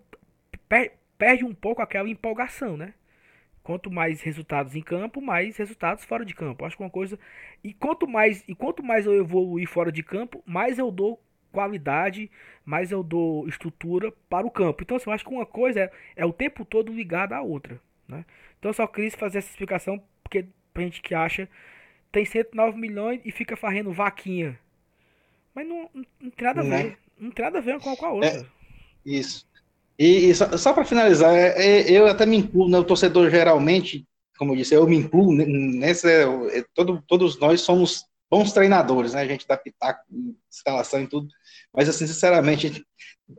[SPEAKER 1] per, perde um pouco aquela empolgação, né? Quanto mais resultados em campo, mais resultados fora de campo. Acho que uma coisa e quanto mais e quanto mais eu evoluir fora de campo, mais eu dou qualidade, mais eu dou estrutura para o campo. Então, assim, eu acho que uma coisa é, é o tempo todo ligada à outra, né? Então, eu só quis fazer essa explicação porque pra gente que acha tem 109 milhões e fica farrendo vaquinha. Mas não, não, não tem nada a ver. Né? Não tem nada a ver com a outra. É,
[SPEAKER 4] isso. E, e só, só para finalizar, é, é, eu até me incluo, né, o torcedor geralmente, como eu disse, eu me incluo nessa. É, todo, todos nós somos bons treinadores, né? A gente dá pitaco, escalação e tudo. Mas, assim, sinceramente,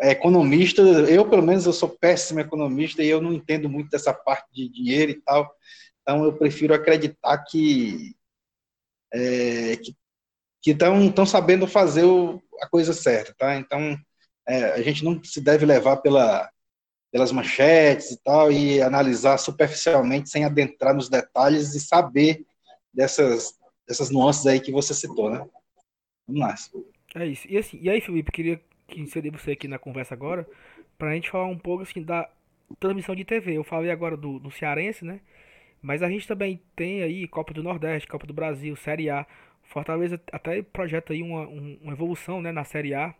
[SPEAKER 4] é, economista, eu pelo menos eu sou péssimo economista e eu não entendo muito dessa parte de dinheiro e tal. Então, eu prefiro acreditar que é, que estão sabendo fazer o, a coisa certa, tá? Então, é, a gente não se deve levar pela, pelas manchetes e tal e analisar superficialmente sem adentrar nos detalhes e saber dessas, dessas nuances aí que você citou, né? Vamos lá.
[SPEAKER 1] É isso. E, assim, e aí, Felipe, queria que inserir você aqui na conversa agora para a gente falar um pouco assim da transmissão de TV. Eu falei agora do, do Cearense, né? Mas a gente também tem aí Copa do Nordeste, Copa do Brasil, Série A. Fortaleza até projeta aí uma, uma evolução né, na Série A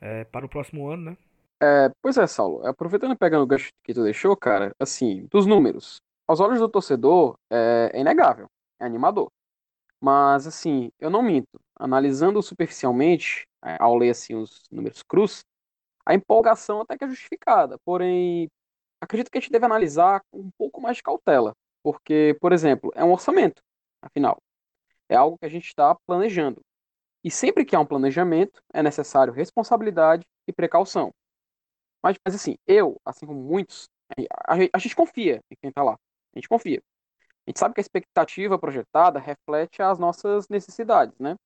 [SPEAKER 1] é, para o próximo ano, né?
[SPEAKER 3] É, pois é, Saulo. Aproveitando e pegando o gancho que tu deixou, cara, assim, dos números. Aos olhos do torcedor, é, é inegável, é animador. Mas, assim, eu não minto. Analisando superficialmente, é, ao ler assim, os números crus, a empolgação até que é justificada. Porém, acredito que a gente deve analisar com um pouco mais de cautela. Porque, por exemplo, é um orçamento, afinal. É algo que a gente está planejando. E sempre que há um planejamento, é necessário responsabilidade e precaução. Mas, mas assim, eu, assim como muitos, a, a gente confia em quem está lá. A gente confia. A gente sabe que a expectativa projetada reflete as nossas necessidades, né?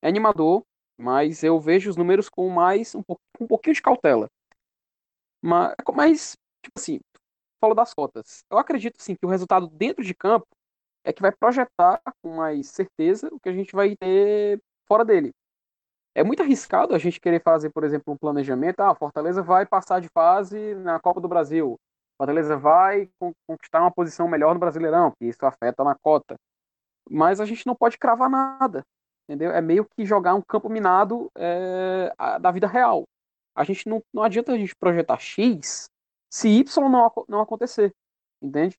[SPEAKER 3] É animador, mas eu vejo os números com mais um, um pouquinho de cautela. Mas, mas, tipo assim, falou das cotas. Eu acredito sim que o resultado dentro de campo é que vai projetar com mais certeza o que a gente vai ter fora dele. É muito arriscado a gente querer fazer, por exemplo, um planejamento. Ah, Fortaleza vai passar de fase na Copa do Brasil. Fortaleza vai conquistar uma posição melhor no Brasileirão, que isso afeta na cota. Mas a gente não pode cravar nada, entendeu? É meio que jogar um campo minado é, da vida real. A gente não, não adianta a gente projetar X se Y não, não acontecer, entende?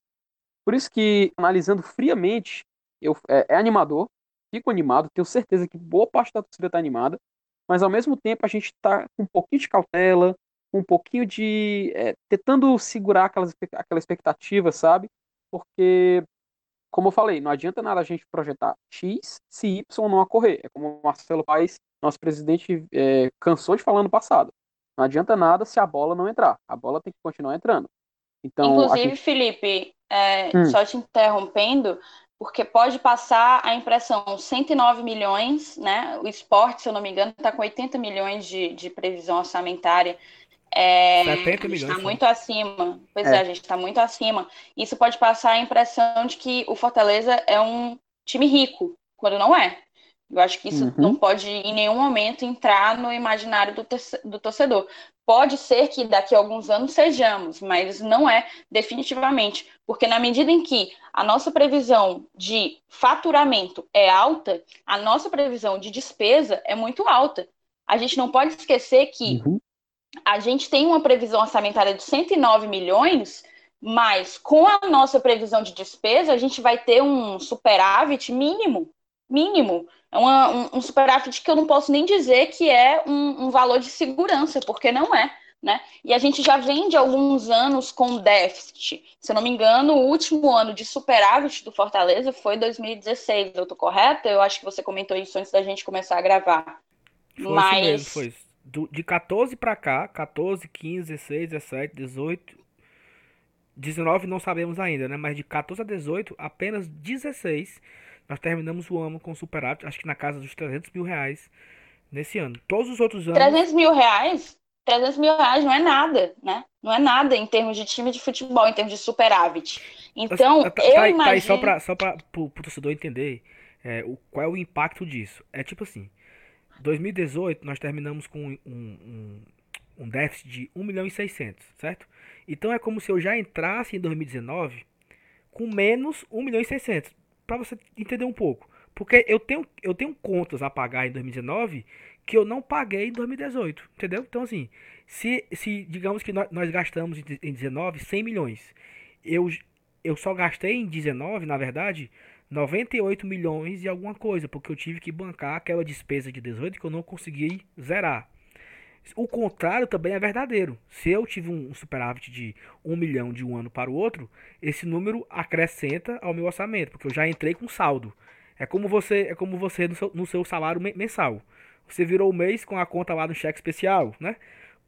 [SPEAKER 3] Por isso que, analisando friamente, eu, é, é animador, fico animado, tenho certeza que boa parte da torcida está animada, mas ao mesmo tempo a gente está com um pouquinho de cautela, um pouquinho de. É, tentando segurar aquelas, aquela expectativa, sabe? Porque, como eu falei, não adianta nada a gente projetar X se Y não ocorrer. É como o Marcelo Paes, nosso presidente, é, cansou de falar no passado. Não adianta nada se a bola não entrar. A bola tem que continuar entrando. Então,
[SPEAKER 2] Inclusive, gente... Felipe, é, hum. só te interrompendo, porque pode passar a impressão 109 milhões, né? O esporte, se eu não me engano, está com 80 milhões de, de previsão orçamentária. É, 70 milhões. Está muito acima. Pois é, é a gente está muito acima. Isso pode passar a impressão de que o Fortaleza é um time rico, quando não é. Eu acho que isso uhum. não pode em nenhum momento entrar no imaginário do, do torcedor. Pode ser que daqui a alguns anos sejamos, mas não é definitivamente, porque na medida em que a nossa previsão de faturamento é alta, a nossa previsão de despesa é muito alta. A gente não pode esquecer que uhum. A gente tem uma previsão orçamentária de 109 milhões, mas com a nossa previsão de despesa, a gente vai ter um superávit mínimo mínimo. É uma, um, um, superávit que eu não posso nem dizer que é um, um, valor de segurança, porque não é. Né? E a gente já vem de alguns anos com déficit. Se eu não me engano, o último ano de superávit do Fortaleza foi 2016. Eu estou correta? Eu acho que você comentou isso antes da gente começar a gravar.
[SPEAKER 1] Foi Mas... isso mesmo, foi. Do, de 14 para cá, 14, 15, 16, 17, 18, 19 não sabemos ainda, né? Mas de 14 a 18, apenas 16 nós terminamos o ano com superávit, acho que na casa dos 300 mil reais nesse ano. Todos os outros anos.
[SPEAKER 2] 300 mil reais? 300 mil reais não é nada, né? Não é nada em termos de time de futebol, em termos de superávit. Então,
[SPEAKER 1] tá,
[SPEAKER 2] eu
[SPEAKER 1] tá,
[SPEAKER 2] imagino...
[SPEAKER 1] Tá só para só pra, pro, pro torcedor entender é, o, qual é o impacto disso. É tipo assim, 2018 nós terminamos com um, um, um déficit de 1 milhão e 600, certo? Então é como se eu já entrasse em 2019 com menos 1 milhão e 600, para você entender um pouco. Porque eu tenho, eu tenho contas a pagar em 2019 que eu não paguei em 2018, entendeu? Então, assim, se, se digamos que nós, nós gastamos em, em 19 100 milhões, eu, eu só gastei em 19, na verdade, 98 milhões e alguma coisa, porque eu tive que bancar aquela despesa de 18 que eu não consegui zerar. O contrário também é verdadeiro. Se eu tive um superávit de 1 milhão de um ano para o outro, esse número acrescenta ao meu orçamento, porque eu já entrei com saldo. É como você, é como você no seu, no seu salário mensal. Você virou o mês com a conta lá do cheque especial, né?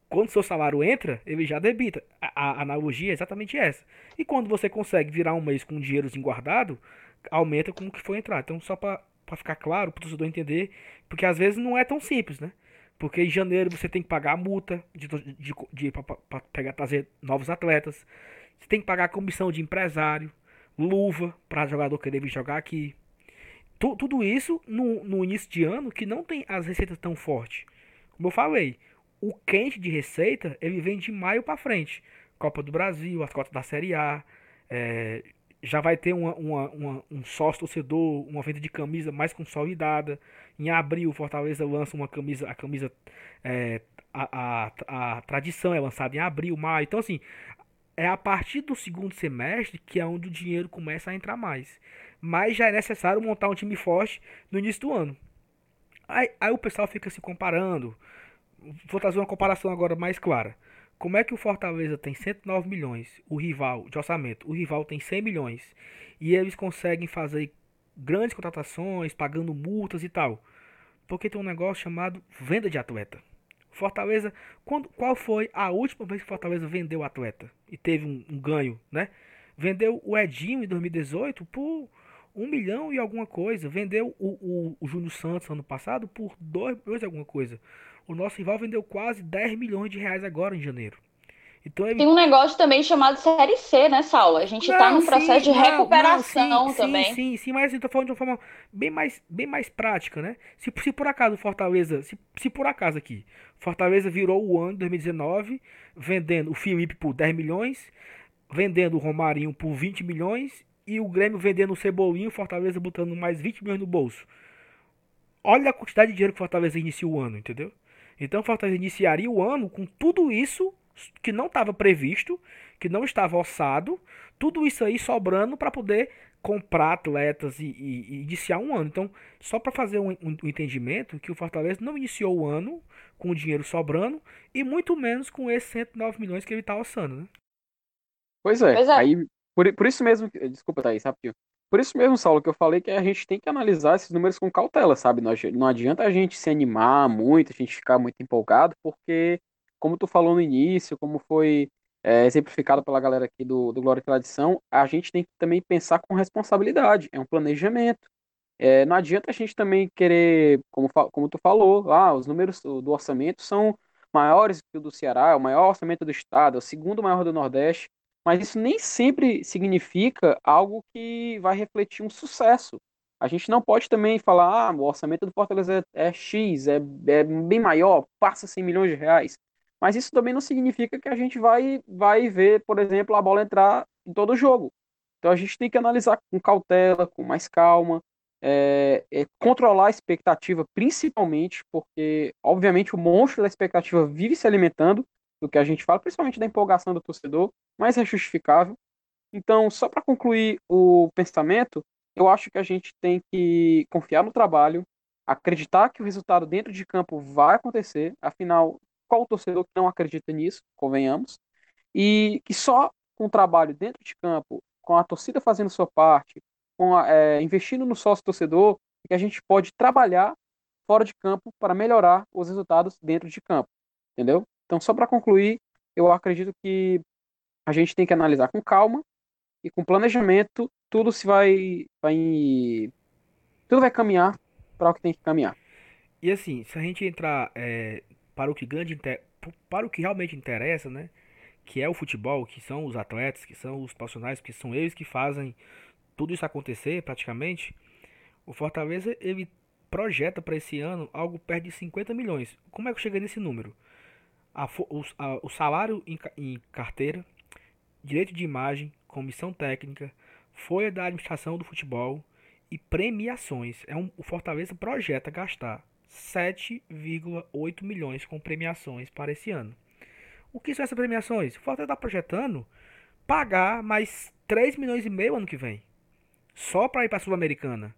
[SPEAKER 1] Quando seu salário entra, ele já debita. A, a, analogia é exatamente essa. E quando você consegue virar um mês com dinheiro guardado, aumenta com o que foi entrar. Então, só para ficar claro, para o torcedor entender, porque às vezes não é tão simples, né? Porque em janeiro você tem que pagar a multa de, de, de, para pegar trazer novos atletas. Você tem que pagar a comissão de empresário, luva para jogador querer vir jogar aqui. Tu, tudo isso no, no início de ano que não tem as receitas tão fortes. Como eu falei, o quente de receita ele vem de maio para frente. Copa do Brasil, as cotas da Série A, é, já vai ter uma, uma, uma, um sócio torcedor, uma venda de camisa mais consolidada. Em abril, Fortaleza lança uma camisa, a camisa é, a, a, a tradição é lançada em abril, maio. Então, assim, é a partir do segundo semestre que é onde o dinheiro começa a entrar mais. Mas já é necessário montar um time forte no início do ano. Aí, aí o pessoal fica se comparando. Vou trazer uma comparação agora mais clara. Como é que o Fortaleza tem 109 milhões, o rival de orçamento, o rival tem 100 milhões e eles conseguem fazer grandes contratações, pagando multas e tal? Porque tem um negócio chamado venda de atleta. Fortaleza, quando, qual foi a última vez que Fortaleza vendeu atleta e teve um, um ganho, né? Vendeu o Edinho em 2018 por um milhão e alguma coisa. Vendeu o, o, o Júnior Santos ano passado por dois milhões e alguma coisa. O nosso rival vendeu quase 10 milhões de reais agora em janeiro.
[SPEAKER 2] Então, ele... Tem um negócio também chamado Série C, né, Saulo? A gente está num processo sim, de recuperação não, sim, também.
[SPEAKER 1] Sim, sim, sim, mas assim, tô falando de uma forma bem mais, bem mais prática, né? Se, se por acaso Fortaleza, se, se por acaso aqui, Fortaleza virou o ano de 2019, vendendo o Felipe por 10 milhões, vendendo o Romarinho por 20 milhões e o Grêmio vendendo o Cebolinho, Fortaleza botando mais 20 milhões no bolso. Olha a quantidade de dinheiro que Fortaleza iniciou o ano, entendeu? Então o Fortaleza iniciaria o ano com tudo isso que não estava previsto, que não estava orçado, tudo isso aí sobrando para poder comprar atletas e, e, e, iniciar um ano. Então, só para fazer um, um, um, entendimento que o Fortaleza não iniciou o ano com o dinheiro sobrando e muito menos com esses 109 milhões que ele está orçando, né?
[SPEAKER 3] Pois é, pois é. aí por, por isso mesmo, desculpa, Thaís, rapidinho. Por isso mesmo, Saulo, que eu falei que a gente tem que analisar esses números com cautela, sabe? Não, adianta a gente se animar muito, a gente ficar muito empolgado, porque, como tu falou no início, como foi é, exemplificado pela galera aqui do, do Glória e Tradição, a gente tem que também pensar com responsabilidade, é um planejamento. É, não adianta a gente também querer, como, como tu falou, ah, os números do orçamento são maiores que o do Ceará, é o maior orçamento do estado, é o segundo maior do Nordeste mas isso nem sempre significa algo que vai refletir um sucesso. A gente não pode também falar, ah, o orçamento do Fortaleza é, é X, é, é bem maior, passa 100 milhões de reais. Mas isso também não significa que a gente vai, vai ver, por exemplo, a bola entrar em todo o jogo. Então a gente tem que analisar com cautela, com mais calma, é, é, controlar a expectativa, principalmente porque, obviamente, o monstro da expectativa vive se alimentando do que a gente fala, principalmente da empolgação do torcedor, mas é justificável. Então, só para concluir o pensamento, eu acho que a gente tem que confiar no trabalho, acreditar que o resultado dentro de campo vai acontecer, afinal, qual o torcedor que não acredita nisso, convenhamos, e que só com o trabalho dentro de campo, com a torcida fazendo sua parte, com a, é, investindo no sócio torcedor, que a gente pode trabalhar fora de campo para melhorar os resultados dentro de campo, entendeu? Então, só para concluir, eu acredito que a gente tem que analisar com calma e com planejamento, tudo se vai, vai tudo vai caminhar para o que tem que caminhar.
[SPEAKER 1] E assim, se a gente entrar é, para o que grande para o que realmente interessa, né? Que é o futebol, que são os atletas, que são os profissionais, que são eles que fazem tudo isso acontecer praticamente. O Fortaleza ele projeta para esse ano algo perto de 50 milhões. Como é que cheguei nesse número? A, o, a, o salário em, em carteira, direito de imagem, comissão técnica, folha da administração do futebol e premiações. É um, o Fortaleza projeta gastar 7,8 milhões com premiações para esse ano. O que são essas premiações? O Fortaleza está projetando pagar mais 3 milhões e meio ano que vem. Só para ir para a Sul-Americana.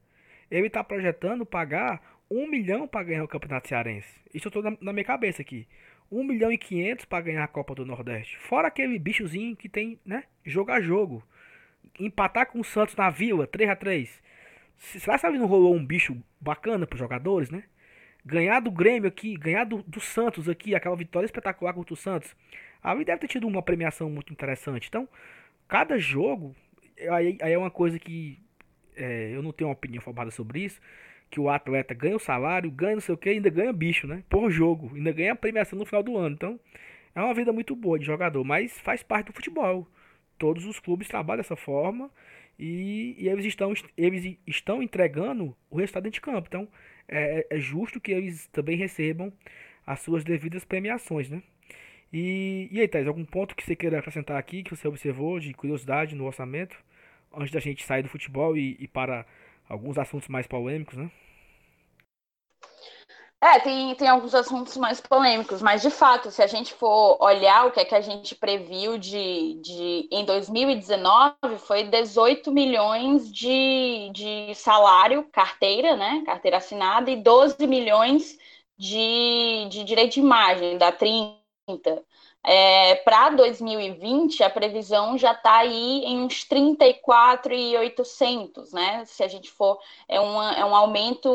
[SPEAKER 1] Ele está projetando pagar 1 milhão para ganhar o Campeonato Cearense. Isso eu estou na, na minha cabeça aqui. 1 milhão e 500 para ganhar a Copa do Nordeste. Fora aquele bichozinho que tem, né, jogo a jogo. Empatar com o Santos na Vila, 3 a 3 Será que não rolou um bicho bacana para os jogadores, né? Ganhar do Grêmio aqui, ganhar do, do Santos aqui, aquela vitória espetacular contra o Santos. Ali deve ter tido uma premiação muito interessante. Então, cada jogo, aí, aí é uma coisa que é, eu não tenho uma opinião formada sobre isso. Que o atleta ganha o salário, ganha não sei o que, ainda ganha bicho, né? Por jogo, ainda ganha a premiação no final do ano. Então, é uma vida muito boa de jogador, mas faz parte do futebol. Todos os clubes trabalham dessa forma e, e eles, estão, eles estão entregando o resultado dentro de campo. Então é, é, justo que eles também recebam as suas devidas premiações, né? E, e aí, Thais, algum ponto que você queira acrescentar aqui, que você observou de curiosidade no orçamento, antes da gente sair do futebol e, e para alguns assuntos mais polêmicos, né?
[SPEAKER 2] É, tem, tem alguns assuntos mais polêmicos, mas de fato, se a gente for olhar o que é que a gente previu de, de em 2019, foi 18 milhões de, de salário, carteira, né? Carteira assinada, e 12 milhões de, de direito de imagem, da 30. É, Para 2020, a previsão já está aí em uns 34,800, né? Se a gente for, é, uma, é um aumento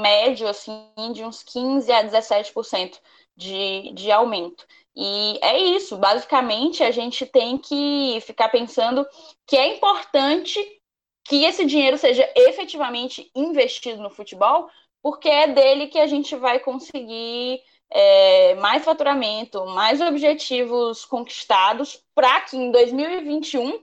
[SPEAKER 2] médio, assim, de uns 15% a 17% de, de aumento. E é isso, basicamente, a gente tem que ficar pensando que é importante que esse dinheiro seja efetivamente investido no futebol, porque é dele que a gente vai conseguir é, mais faturamento, mais objetivos conquistados, para que em 2021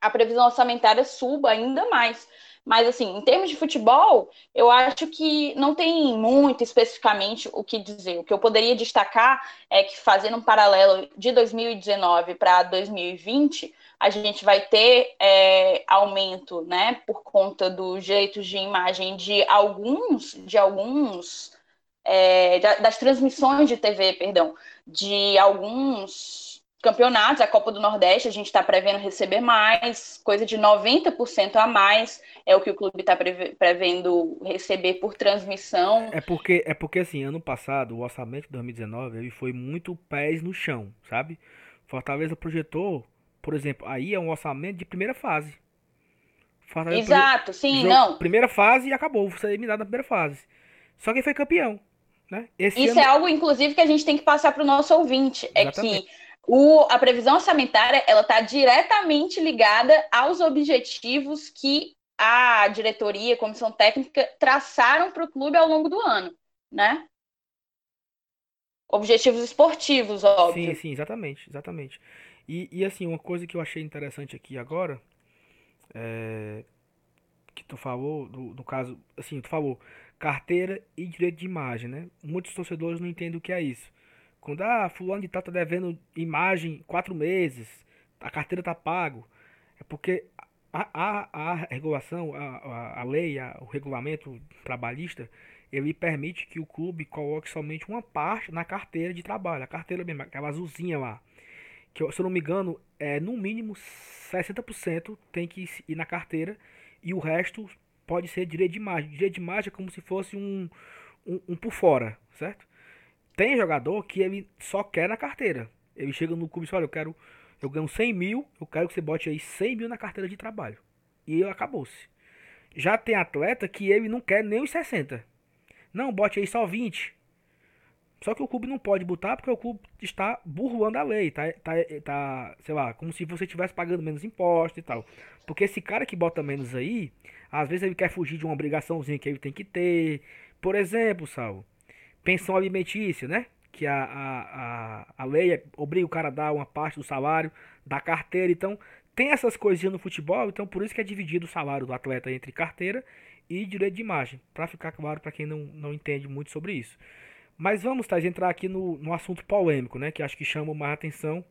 [SPEAKER 2] a previsão orçamentária suba ainda mais. Mas, assim, em termos de futebol, eu acho que não tem muito especificamente o que dizer. O que eu poderia destacar é que, fazendo um paralelo de 2019 para 2020, a gente vai ter é, aumento, né, por conta dos direitos de imagem de alguns, de alguns é, das transmissões de TV, perdão, de alguns campeonatos, a Copa do Nordeste, a gente está prevendo receber mais, coisa de 90% a mais é o que o clube está prevendo receber por transmissão.
[SPEAKER 1] É porque, é porque assim, ano passado, o orçamento de 2019 ele foi muito pés no chão, sabe? Fortaleza projetou, por exemplo, aí é um orçamento de primeira fase.
[SPEAKER 2] Fortaleza Exato, sim, não.
[SPEAKER 1] Primeira fase e acabou, você eliminado na primeira fase. Só que foi campeão. Né?
[SPEAKER 2] Isso ano... é algo, inclusive, que a gente tem que passar para o nosso ouvinte. Exatamente. É que o, a previsão orçamentária ela está diretamente ligada aos objetivos que a diretoria, a comissão técnica traçaram para o clube ao longo do ano, né? Objetivos esportivos, óbvio.
[SPEAKER 1] Sim, sim, exatamente, exatamente. E, e assim, uma coisa que eu achei interessante aqui agora, é, que tu falou, no, no caso, assim, tu falou, carteira e direito de imagem, né? Muitos torcedores não entendem o que é isso. Quando ah, fulano de tal tá devendo imagem quatro meses, a carteira tá pago, é porque a, a, a regulação, a, a, lei, a, o regulamento trabalhista, ele permite que o clube coloque somente uma parte na carteira de trabalho, a carteira mesmo, aquela azulzinha lá. Que, se eu não me engano, é no mínimo 60% tem que ir na carteira e o resto pode ser direito de imagem. Direito de imagem é como se fosse um, um, um por fora, certo? Tem jogador que ele só quer na carteira. Ele chega no clube e fala, eu quero, eu ganho 100 mil, eu quero que você bote aí 100 mil na carteira de trabalho. E acabou-se. Já tem atleta que ele não quer nem os 60. Não, bote aí só 20. Só que o clube não pode botar porque o clube está burlando a lei, tá, tá, tá sei lá, como se você estivesse pagando menos impostos e tal. Porque esse cara que bota menos aí, às vezes ele quer fugir de uma obrigaçãozinha que ele tem que ter. Por exemplo, Sal, pensão alimentícia, né? que a, a, a, a lei obriga o cara a dar uma parte do salário, da carteira. Então, tem essas coisinhas no futebol, então por isso que é dividido o salário do atleta entre carteira e direito de imagem, para ficar claro para quem não, não entende muito sobre isso. Mas vamos, Thais, entrar aqui no, no assunto polêmico, né, que acho que chama mais atenção.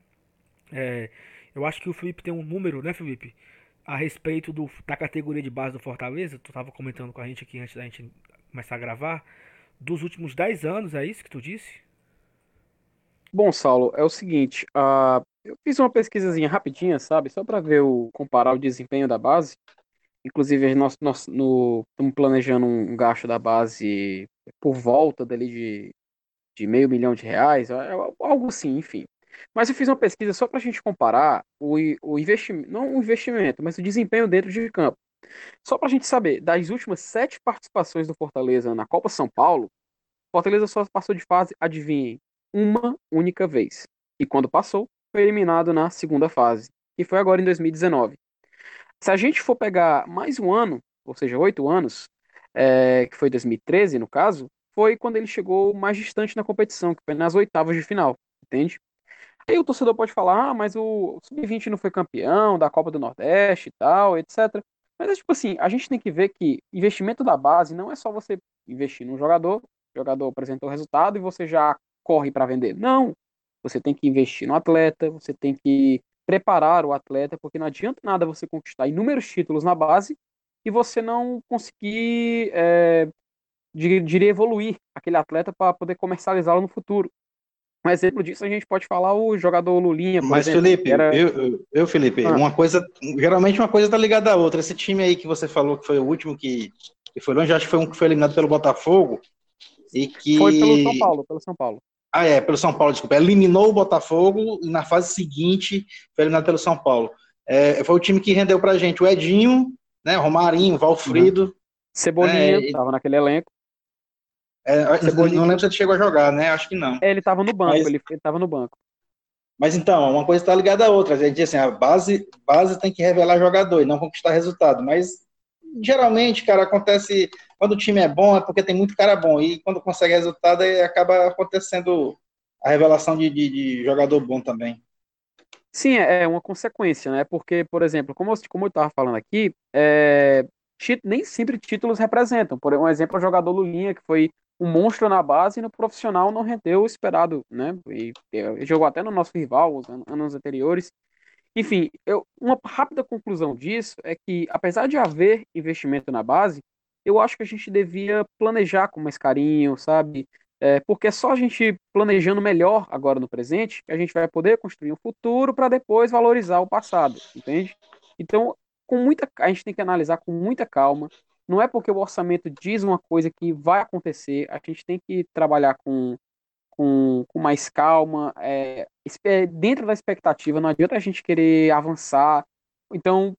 [SPEAKER 1] É, eu acho que o Felipe tem um número, né, Felipe, a respeito do, da categoria de base do Fortaleza, tu estava comentando com a gente aqui antes da gente começar a gravar, dos últimos 10 anos, é isso que tu disse?
[SPEAKER 3] Bom, Saulo, é o seguinte, uh, eu fiz uma pesquisazinha rapidinha, sabe, só para ver o comparar o desempenho da base. Inclusive, nós, nós no, estamos planejando um gasto da base por volta dali de, de meio milhão de reais, é, é algo assim, enfim. Mas eu fiz uma pesquisa só para a gente comparar o, o investimento, não o investimento, mas o desempenho dentro de campo. Só para a gente saber, das últimas sete participações do Fortaleza na Copa São Paulo, Fortaleza só passou de fase, adivinhem, uma única vez. E quando passou, foi eliminado na segunda fase, que foi agora em 2019. Se a gente for pegar mais um ano, ou seja, oito anos, é, que foi 2013 no caso, foi quando ele chegou mais distante na competição, que foi nas oitavas de final, entende? Aí o torcedor pode falar, ah, mas o Sub-20 não foi campeão da Copa do Nordeste e tal, etc. Mas é tipo assim, a gente tem que ver que investimento da base não é só você investir num jogador, o jogador apresentou o resultado e você já corre para vender. Não. Você tem que investir no atleta, você tem que preparar o atleta, porque não adianta nada você conquistar inúmeros títulos na base e você não conseguir, é, diria, evoluir aquele atleta para poder comercializá-lo no futuro. Um exemplo disso a gente pode falar o jogador Lulinha.
[SPEAKER 4] Mas, exemplo, Felipe, era... eu, eu, Felipe, ah. uma coisa, geralmente uma coisa está ligada à outra. Esse time aí que você falou que foi o último que, que foi longe, acho que foi um que foi eliminado pelo Botafogo. E que...
[SPEAKER 3] Foi pelo São Paulo, pelo São Paulo.
[SPEAKER 4] Ah, é, pelo São Paulo, desculpa. Eliminou o Botafogo e na fase seguinte foi eliminado pelo São Paulo. É, foi o time que rendeu pra gente o Edinho, né, Romarinho, Valfrido. Uhum.
[SPEAKER 3] Cebolinha, né, tava naquele elenco.
[SPEAKER 4] É, não lembro se ele chegou a jogar, né? Acho que não.
[SPEAKER 3] É, ele estava no banco, mas, ele, estava no banco.
[SPEAKER 4] Mas então, uma coisa está ligada à outra. A gente diz assim, a base, base tem que revelar jogador e não conquistar resultado. Mas geralmente, cara, acontece quando o time é bom é porque tem muito cara bom e quando consegue resultado aí acaba acontecendo a revelação de, de, de jogador bom também.
[SPEAKER 3] Sim, é, é uma consequência, né? Porque, por exemplo, como eu, como eu estava falando aqui, é, nem sempre títulos representam. Por um exemplo, o jogador Lulinha, que foi um monstro na base e no profissional não rendeu o esperado, né? E, e jogou até no nosso rival os anos anteriores. Enfim, eu, uma rápida conclusão disso é que, apesar de haver investimento na base, eu acho que a gente devia planejar com mais carinho, sabe? É, porque é só a gente planejando melhor agora no presente que a gente vai poder construir um futuro para depois valorizar o passado, entende? Então, com muita, a gente tem que analisar com muita calma, não é porque o orçamento diz uma coisa que vai acontecer, a gente tem que trabalhar com, com, com mais calma, é, dentro da expectativa, não adianta a gente querer avançar. Então,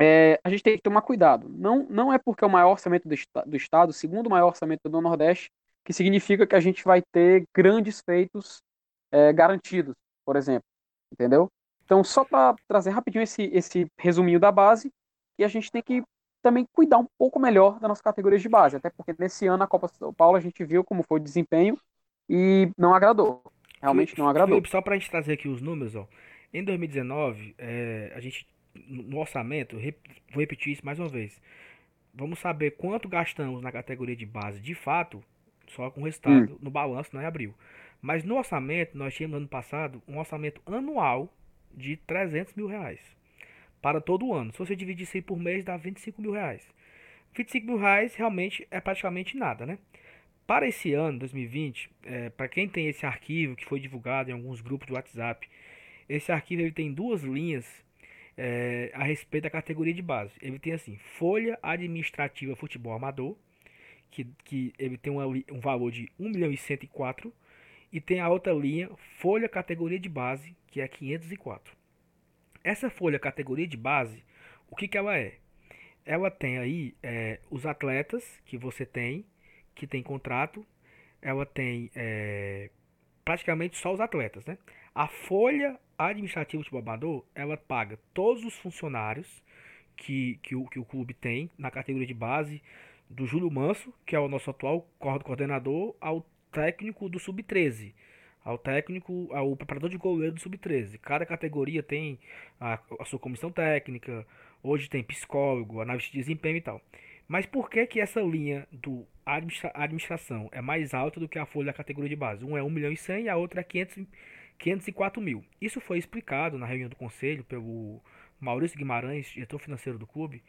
[SPEAKER 3] é, a gente tem que tomar cuidado. Não, não é porque é o maior orçamento do, do Estado, o segundo maior orçamento do Nordeste, que significa que a gente vai ter grandes feitos é, garantidos, por exemplo. Entendeu? Então, só para trazer rapidinho esse, esse resuminho da base, e a gente tem que também cuidar um pouco melhor das nossas categorias de base, até porque nesse ano a Copa São Paulo a gente viu como foi o desempenho e não agradou. Realmente Felipe, não agradou. Felipe,
[SPEAKER 1] só para a gente trazer aqui os números, ó. Em 2019, é, a gente no orçamento, vou repetir isso mais uma vez. Vamos saber quanto gastamos na categoria de base de fato, só com o resultado hum. no balanço, não é abril. Mas no orçamento, nós tínhamos no ano passado um orçamento anual de 300 mil reais para todo o ano. Se você dividir isso aí por mês, dá 25 mil reais. 25 mil reais realmente é praticamente nada, né? Para esse ano, 2020, é, para quem tem esse arquivo que foi divulgado em alguns grupos do WhatsApp, esse arquivo ele tem duas linhas é, a respeito da categoria de base. Ele tem assim, Folha Administrativa Futebol Amador, que, que ele tem um valor de 1 milhão e 104, e tem a outra linha, Folha Categoria de Base, que é 504. Essa folha categoria de base, o que, que ela é? Ela tem aí é, os atletas que você tem, que tem contrato, ela tem é, praticamente só os atletas, né? A folha administrativa de Babador, ela paga todos os funcionários que, que, o, que o clube tem na categoria de base, do Júlio Manso, que é o nosso atual coordenador, ao técnico do sub-13, ao técnico, ao preparador de goleiro do sub-13. Cada categoria tem a, a, sua comissão técnica, hoje tem psicólogo, análise de desempenho e tal. Mas por que que essa linha do administra administração é mais alta do que a folha da categoria de base? Um é 1 milhão e 100 e a outra é 500, 504 mil. Isso foi explicado na reunião do conselho pelo Maurício Guimarães, diretor financeiro do clube.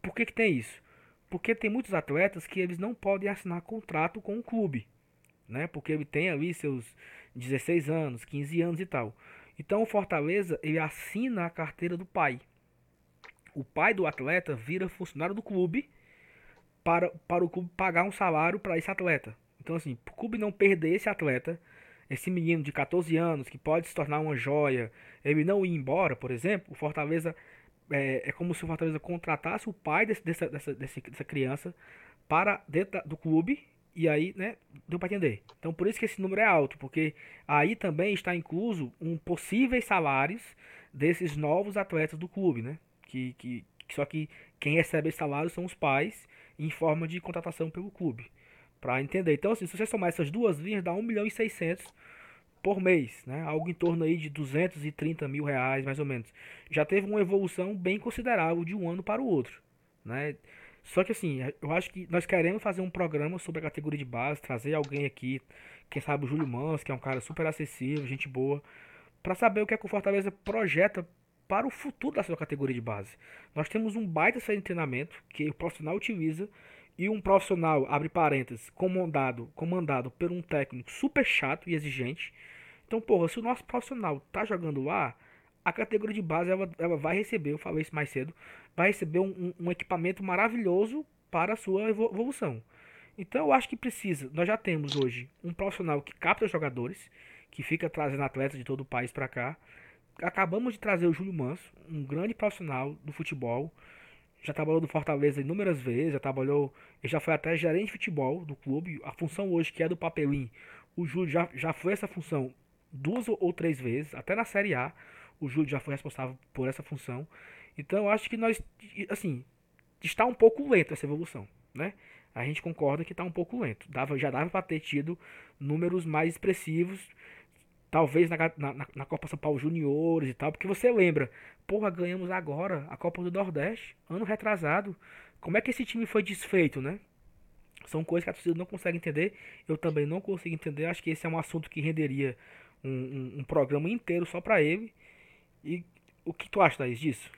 [SPEAKER 1] Por que que tem isso? Porque tem muitos atletas que eles não podem assinar contrato com o clube, né? Porque ele tem ali seus 16 anos, 15 anos e tal. Então o Fortaleza, ele assina a carteira do pai. O pai do atleta vira funcionário do clube para, para o clube pagar um salário para esse atleta. Então assim, o clube não perder esse atleta, esse menino de 14 anos que pode se tornar uma joia, ele não ir embora, por exemplo, o Fortaleza é, é como se o Fortaleza contratasse o pai desse, dessa, dessa, dessa criança para dentro do clube e aí, né, deu para entender. Então, por isso que esse número é alto, porque aí também está incluso um possíveis salários desses novos atletas do clube, né? Que, que, só que quem recebe esse salário são os pais em forma de contratação pelo clube. Para entender. Então, assim, se você somar essas duas linhas, dá 1 milhão e 600 por mês, né? Algo em torno aí de 230 mil reais, mais ou menos. Já teve uma evolução bem considerável de um ano para o outro, né? Só que assim, eu acho que nós queremos fazer um programa sobre a categoria de base, trazer alguém aqui, quem sabe o Júlio Mans, que é um cara super acessível, gente boa, para saber o que é que o Fortaleza projeta para o futuro da sua categoria de base. Nós temos um baita de treinamento que o profissional utiliza e um profissional, abre parênteses, comandado, comandado por um técnico super chato e exigente. Então, porra, se o nosso profissional tá jogando lá, a categoria de base ela, ela vai receber, eu falei isso mais cedo, vai receber um, um, um equipamento maravilhoso para a sua evolução. Então eu acho que precisa. Nós já temos hoje um profissional que capta jogadores, que fica trazendo atletas de todo o país para cá. Acabamos de trazer o Júlio Manso, um grande profissional do futebol. Já trabalhou no Fortaleza inúmeras vezes, já trabalhou, já foi até gerente de futebol do clube. A função hoje que é do papelim, o Júlio já, já foi essa função duas ou três vezes, até na Série A. O Júlio já foi responsável por essa função. Então acho que nós, assim, está um pouco lento essa evolução, né? A gente concorda que está um pouco lento. Dava, já dava para ter tido números mais expressivos, talvez na, na, na Copa São Paulo Juniores e tal, porque você lembra, porra, ganhamos agora a Copa do Nordeste, ano retrasado. Como é que esse time foi desfeito, né? São coisas que a torcida não consegue entender. Eu também não consigo entender. Acho que esse é um assunto que renderia um, um, um programa inteiro só para ele. E o que tu acha, Thaís, disso?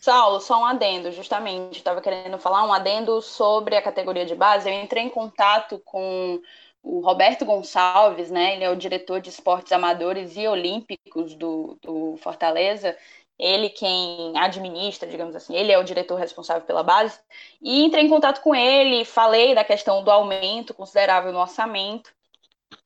[SPEAKER 2] Saulo, só um adendo, justamente. Estava querendo falar um adendo sobre a categoria de base. Eu entrei em contato com o Roberto Gonçalves, né? Ele é o diretor de esportes amadores e olímpicos do, do Fortaleza. Ele quem administra, digamos assim, ele é o diretor responsável pela base. E entrei em contato com ele, falei da questão do aumento considerável no orçamento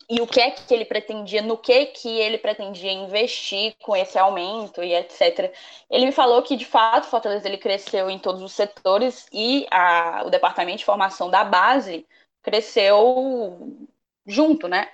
[SPEAKER 2] e o que é que ele pretendia, no que que ele pretendia investir com esse aumento e etc. Ele me falou que de fato Fortaleza ele cresceu em todos os setores e a, o departamento de formação da base cresceu junto, né?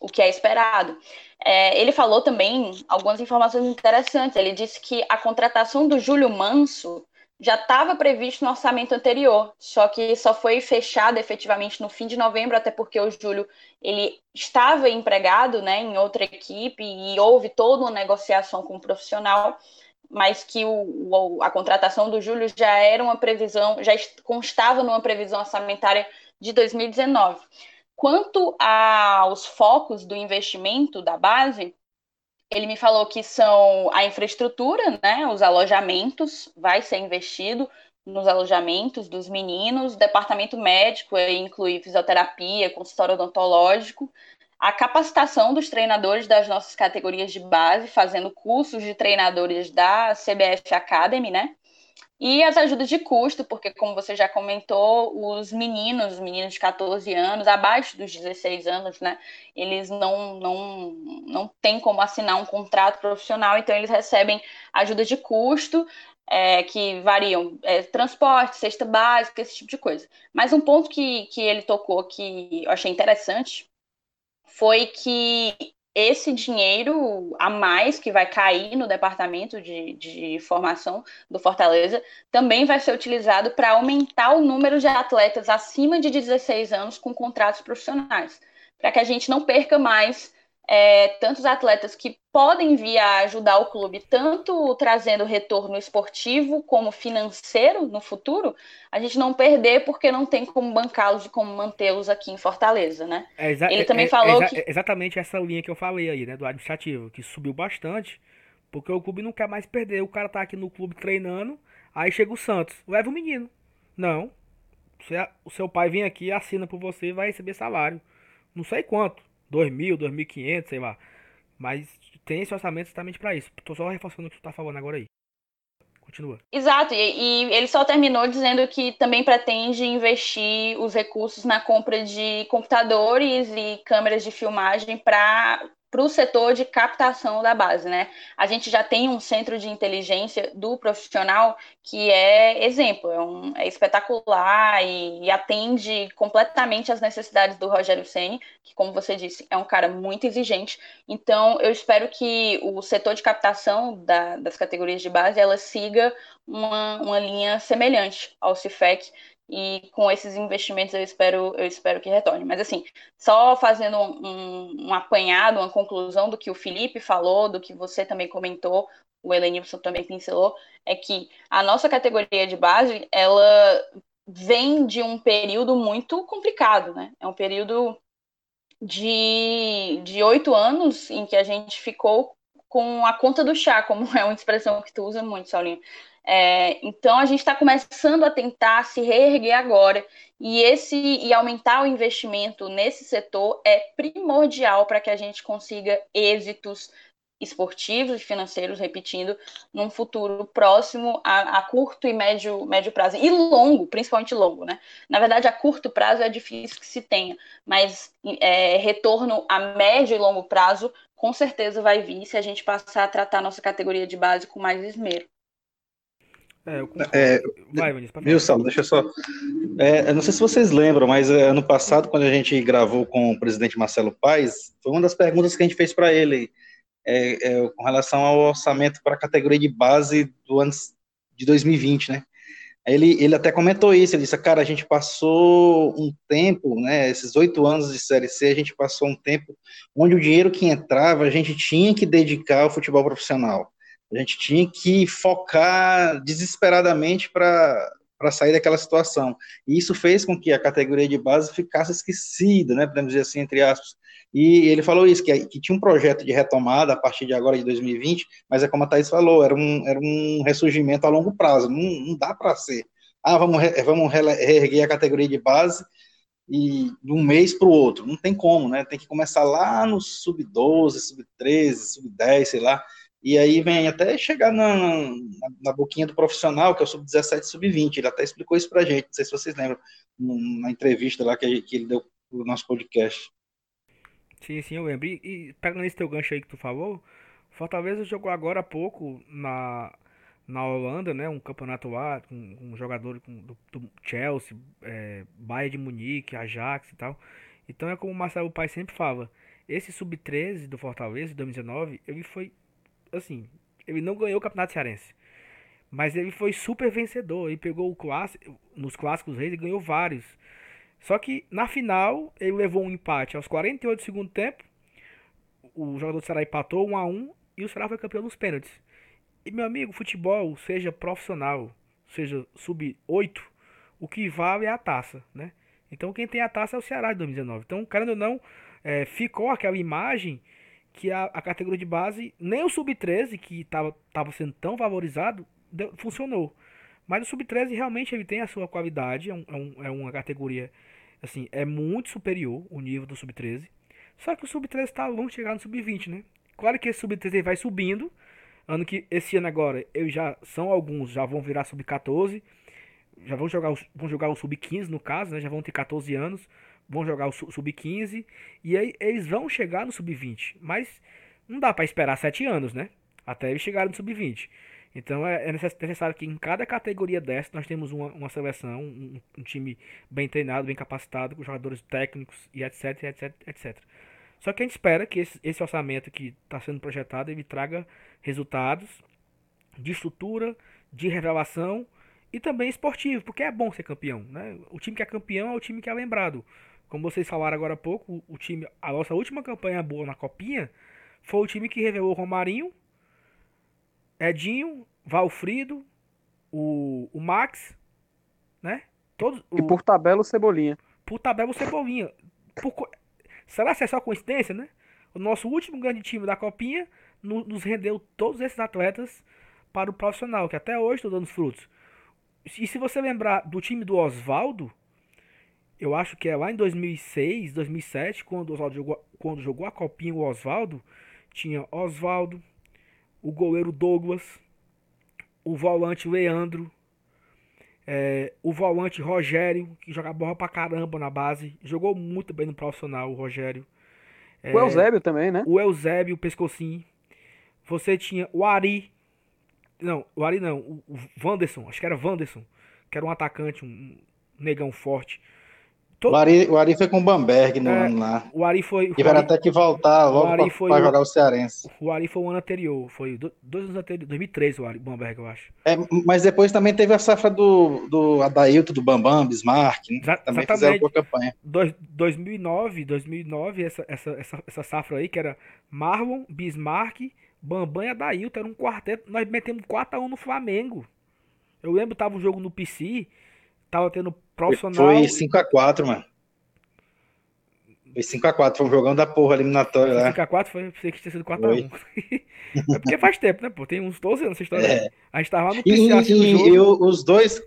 [SPEAKER 2] O que é esperado. É, ele falou também algumas informações interessantes. Ele disse que a contratação do Júlio Manso já estava previsto no orçamento anterior, só que só foi fechado efetivamente no fim de novembro, até porque o Júlio ele estava empregado né, em outra equipe e houve toda uma negociação com o profissional, mas que o, a contratação do Júlio já era uma previsão, já constava numa previsão orçamentária de 2019. Quanto aos focos do investimento da base, ele me falou que são a infraestrutura, né, os alojamentos, vai ser investido nos alojamentos dos meninos, departamento médico inclui fisioterapia, consultório odontológico, a capacitação dos treinadores das nossas categorias de base, fazendo cursos de treinadores da CBF Academy, né? E as ajudas de custo, porque, como você já comentou, os meninos, os meninos de 14 anos, abaixo dos 16 anos, né, eles não, não, não têm como assinar um contrato profissional, então eles recebem ajuda de custo, é, que variam é, transporte, cesta básica, esse tipo de coisa. Mas um ponto que, que ele tocou que eu achei interessante foi que esse dinheiro a mais que vai cair no departamento de, de formação do Fortaleza também vai ser utilizado para aumentar o número de atletas acima de 16 anos com contratos profissionais. para que a gente não perca mais é, tantos atletas que podem vir a ajudar o clube, tanto trazendo retorno esportivo como financeiro no futuro, a gente não perder porque não tem como bancá-los e como mantê-los aqui em Fortaleza, né?
[SPEAKER 1] É Ele também é, falou que... Exatamente essa linha que eu falei aí, né, do administrativo, que subiu bastante, porque o clube não quer mais perder. O cara tá aqui no clube treinando, aí chega o Santos, leva o menino. Não, o seu pai vem aqui, assina por você e vai receber salário. Não sei quanto 2 mil, 2.500, sei lá. Mas tem esse orçamento exatamente para isso. Tô só reforçando o que tu tá falando agora aí. Continua.
[SPEAKER 2] Exato, e, e, ele só terminou dizendo que também pretende investir os recursos na compra de computadores e câmeras de filmagem para para o setor de captação da base, né? A gente já tem um centro de inteligência do profissional que é exemplo, é, um, é espetacular e, e, atende completamente às necessidades do Rogério Ceni, que, como você disse, é um cara muito exigente. Então, eu espero que o setor de captação da, das categorias de base ela siga uma, uma linha semelhante ao CIFEC, e com esses investimentos eu espero, eu espero que retorne. Mas assim, só fazendo um, um, apanhado, uma conclusão do que o Felipe falou, do que você também comentou, o Helenilson também pincelou, é que a nossa categoria de base, ela vem de um período muito complicado, né? É um período de oito anos em que a gente ficou com a conta do chá, como [LAUGHS] é uma expressão que tu usa muito, Saulinho. É, então a gente está começando a tentar se reerguer agora e esse e aumentar o investimento nesse setor é primordial para que a gente consiga êxitos esportivos e financeiros, repetindo, num futuro próximo, a, a, curto e médio, médio prazo, e longo, principalmente longo, né? Na verdade, a curto prazo é difícil que se tenha, mas é, retorno a médio e longo prazo com certeza vai vir se a gente passar a tratar nossa categoria de base com mais esmero.
[SPEAKER 4] É, eu é, Vai, Vinícius, Wilson, deixa eu só. É, eu não sei se vocês lembram, mas é, ano passado, quando a gente gravou com o presidente Marcelo Paes, foi uma das perguntas que a gente fez para ele é, é, com relação ao orçamento para a categoria de base do ano de 2020, né? Ele, ele até comentou isso, ele disse, cara, a gente passou um tempo, né, esses oito anos de Série C, a gente passou um tempo onde o dinheiro que entrava, a gente tinha que dedicar ao futebol profissional. A gente tinha que focar desesperadamente para sair daquela situação. E isso fez com que a categoria de base ficasse esquecida, né, podemos dizer assim, entre aspas. E ele falou isso, que, que tinha um projeto de retomada a partir de agora, de 2020, mas é como a Thaís falou, era um, era um ressurgimento a longo prazo, não, não dá para ser. Ah, vamos, vamos reerguer a categoria de base e de um mês para o outro. Não tem como, né? Tem que começar lá no sub-12, sub-13, sub-10, sei lá, e aí vem até chegar na, na, na boquinha do profissional, que é o sub-17 sub-20. Ele até explicou isso pra gente, não sei se vocês lembram, na entrevista lá que, que ele deu pro nosso podcast.
[SPEAKER 1] Sim, sim, eu lembro. E, e pegando esse teu gancho aí que tu falou, Fortaleza jogou agora há pouco na, na Holanda, né? Um campeonato lá, com um, um jogador do, do, Chelsea, é, Bayern de Munique, Ajax e tal. Então é como o Marcelo Pai sempre fala, esse sub-13 do Fortaleza, de 2019, ele foi assim, ele não ganhou o Campeonato Cearense. Mas ele foi super vencedor. Ele pegou o clássico, nos clássicos reis e ganhou vários. Só que na final ele levou um empate aos 48 do segundo tempo. O jogador do Ceará empatou 1 a 1 e o Ceará foi campeão nos pênaltis. E meu amigo, futebol, seja profissional, seja sub-8, o que vale é a taça, né? Então quem tem a taça é o Ceará de 2019. Então, querendo ou não, é, ficou aquela imagem que a, a categoria de base, nem o sub-13, que estava sendo tão valorizado, deu, funcionou. Mas o sub-13 realmente ele tem a sua qualidade, é, um, é, um, é uma categoria, assim, é muito superior o nível do sub-13. Só que o sub-13 está longe de chegar no sub-20, né? Claro que esse sub-13 vai subindo. Ano que esse ano agora, eu já são alguns, já vão virar sub-14, já vão jogar, vão jogar o sub-15 no caso, né? Já vão ter 14 anos vão jogar o sub-15 e aí eles vão chegar no sub-20. Mas não dá para esperar 7 anos, né? Até eles chegarem no sub-20. Então é, é necessário que em cada categoria dessa nós temos uma, uma seleção, um, um, time bem treinado, bem capacitado, com jogadores técnicos e etc, etc, etc. Só que a gente espera que esse, esse orçamento que está sendo projetado ele traga resultados de estrutura, de revelação e também esportivo, porque é bom ser campeão. Né? O time que é campeão é o time que é lembrado como vocês falaram agora há pouco, o time, a nossa última campanha boa na copinha foi o time que revelou Romarinho, Edinho, Valfrido, o, o Max, né? Todos,
[SPEAKER 3] E por tabela o Cebolinha.
[SPEAKER 1] por tabela o Cebolinha. Por Será que é só coincidência, né? O nosso último grande time da Copinha no- nos rendeu todos esses atletas para o profissional, que até hoje estão dando os frutos. E se você lembrar do time do Oswaldo, eu acho que é lá em 2006, 2007, quando o Oswaldo jogou, quando jogou a Copinha, o Oswaldo, tinha Oswaldo, o goleiro Douglas, o volante Leandro, é, o volante Rogério, que joga bola pra caramba na base. Jogou muito bem no profissional, o Rogério. É,
[SPEAKER 3] O Eusébio também, né?
[SPEAKER 1] o Eusébio, o Pescocinho. Você tinha o Ari. Não, o Ari não. O o Wanderson, acho que era Wanderson. Que era um atacante, um um negão forte. To-
[SPEAKER 4] O Ari, o Ari foi com o Bamberg no
[SPEAKER 1] É.
[SPEAKER 4] ano lá.
[SPEAKER 1] O Ari foi.
[SPEAKER 4] Tiveram até que voltar logo
[SPEAKER 1] o-
[SPEAKER 4] jogar o Cearense.
[SPEAKER 1] o Ari foi o ano anterior. Foi do- dois anos anteriores. 2013 o Ari, Bamberg, eu acho.
[SPEAKER 4] É, mas depois também teve a safra do, do Adailton, do Bambam, Bismarck, né? Também fizeram boa campanha.
[SPEAKER 1] Dois- 2009, 2009 essa, essa, essa, essa safra aí, que era Marlon, Bismarck, Bambam e Adailton, era um quarteto, nós metemos 4x1 no Flamengo. Eu lembro, tava o jogo no PC, tava tendo profissional.
[SPEAKER 4] Foi 5x4, mano. Foi 5x4, foi um jogão da porra eliminatório lá.
[SPEAKER 1] 5x4 foi, pensei que tinha sido 4x1. [LAUGHS] é porque faz tempo, né, pô? Tem uns 12 anos essa história.
[SPEAKER 4] É.
[SPEAKER 1] A gente tava lá no
[SPEAKER 4] E,
[SPEAKER 1] PC assistindo
[SPEAKER 4] e- e
[SPEAKER 1] jogo.
[SPEAKER 4] o- os, dois,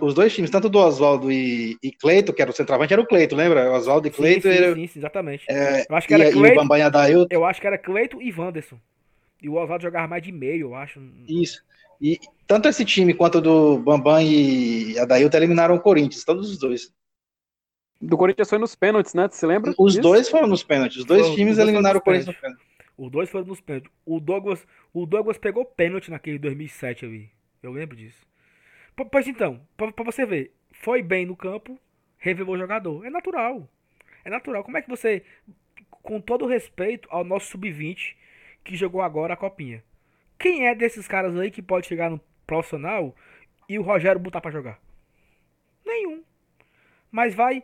[SPEAKER 4] os dois times, tanto do Oswaldo e, e Cleito, que era o centroavante, era o Cleito, lembra? Oswaldo e Cleito
[SPEAKER 1] sim,
[SPEAKER 4] era,
[SPEAKER 1] sim, sim, exatamente.
[SPEAKER 4] é,
[SPEAKER 1] eu acho que
[SPEAKER 4] e,
[SPEAKER 1] era
[SPEAKER 4] e o
[SPEAKER 1] Cleito,
[SPEAKER 4] e
[SPEAKER 1] eu acho que era Cleito e Wanderson. E o Oswaldo jogava mais de meio, eu acho.
[SPEAKER 4] Isso. E tanto esse time quanto o do Bambam e Adailton eliminaram o Corinthians, todos os dois.
[SPEAKER 3] Do Corinthians foi nos pênaltis, né? Você lembra?
[SPEAKER 4] Os
[SPEAKER 3] disso?
[SPEAKER 4] dois foram nos pênaltis, os dois
[SPEAKER 1] Foram,
[SPEAKER 4] times
[SPEAKER 1] os dois
[SPEAKER 4] eliminaram o
[SPEAKER 1] nos
[SPEAKER 4] Corinthians no pênalti.
[SPEAKER 1] Os dois foram nos pênaltis. O Douglas, o Douglas pegou pênalti naquele 2007 ali. Eu lembro disso. P- Pois então, pra, pra você ver, foi bem no campo, revelou o jogador. É natural. É natural. Como é que você, com todo respeito ao nosso sub-20, que jogou agora a copinha, quem é desses caras aí que pode chegar no profissional e o Rogério botar pra jogar? Nenhum. Mas vai.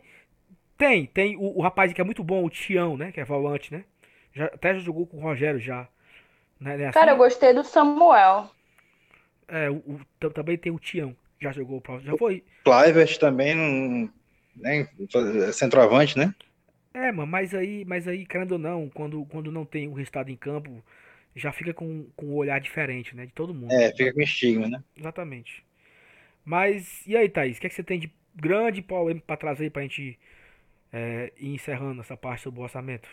[SPEAKER 1] Tem, tem o, o rapaz que é muito bom, o Tião, né? Que é volante, né? Já, até já jogou com o Rogério já. Né, né,
[SPEAKER 2] Cara, eu
[SPEAKER 1] assim?
[SPEAKER 2] gostei do Samuel.
[SPEAKER 1] É, o, o- tam- também tem o Tião. Já jogou pro Já foi.
[SPEAKER 4] Clivert também, não, né, centroavante, né?
[SPEAKER 1] É, mano, mas aí, mas aí, querendo ou não, quando, quando não tem o resultado em campo, já fica com, com um olhar diferente, né? De todo mundo.
[SPEAKER 4] É, fica com estigma, né?
[SPEAKER 1] Exatamente. Mas, e aí, Thaís? O que, é que você tem de grande polêmica pra trazer pra gente é, ir encerrando essa parte sobre o orçamento?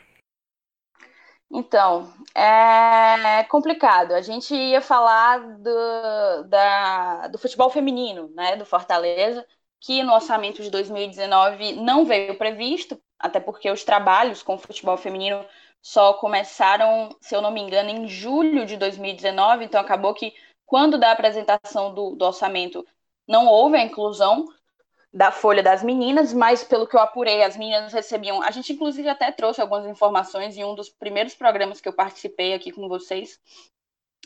[SPEAKER 2] Então, é complicado. A gente ia falar do, da, do futebol feminino, né, do Fortaleza, que no orçamento de 2019 não veio previsto, até porque os trabalhos com o futebol feminino só começaram, se eu não me engano, em julho de 2019, então acabou que quando da apresentação do, do orçamento não houve a inclusão da folha das meninas, mas pelo que eu apurei, as meninas recebiam. A gente, inclusive, até trouxe algumas informações em um dos primeiros programas que eu participei aqui com vocês.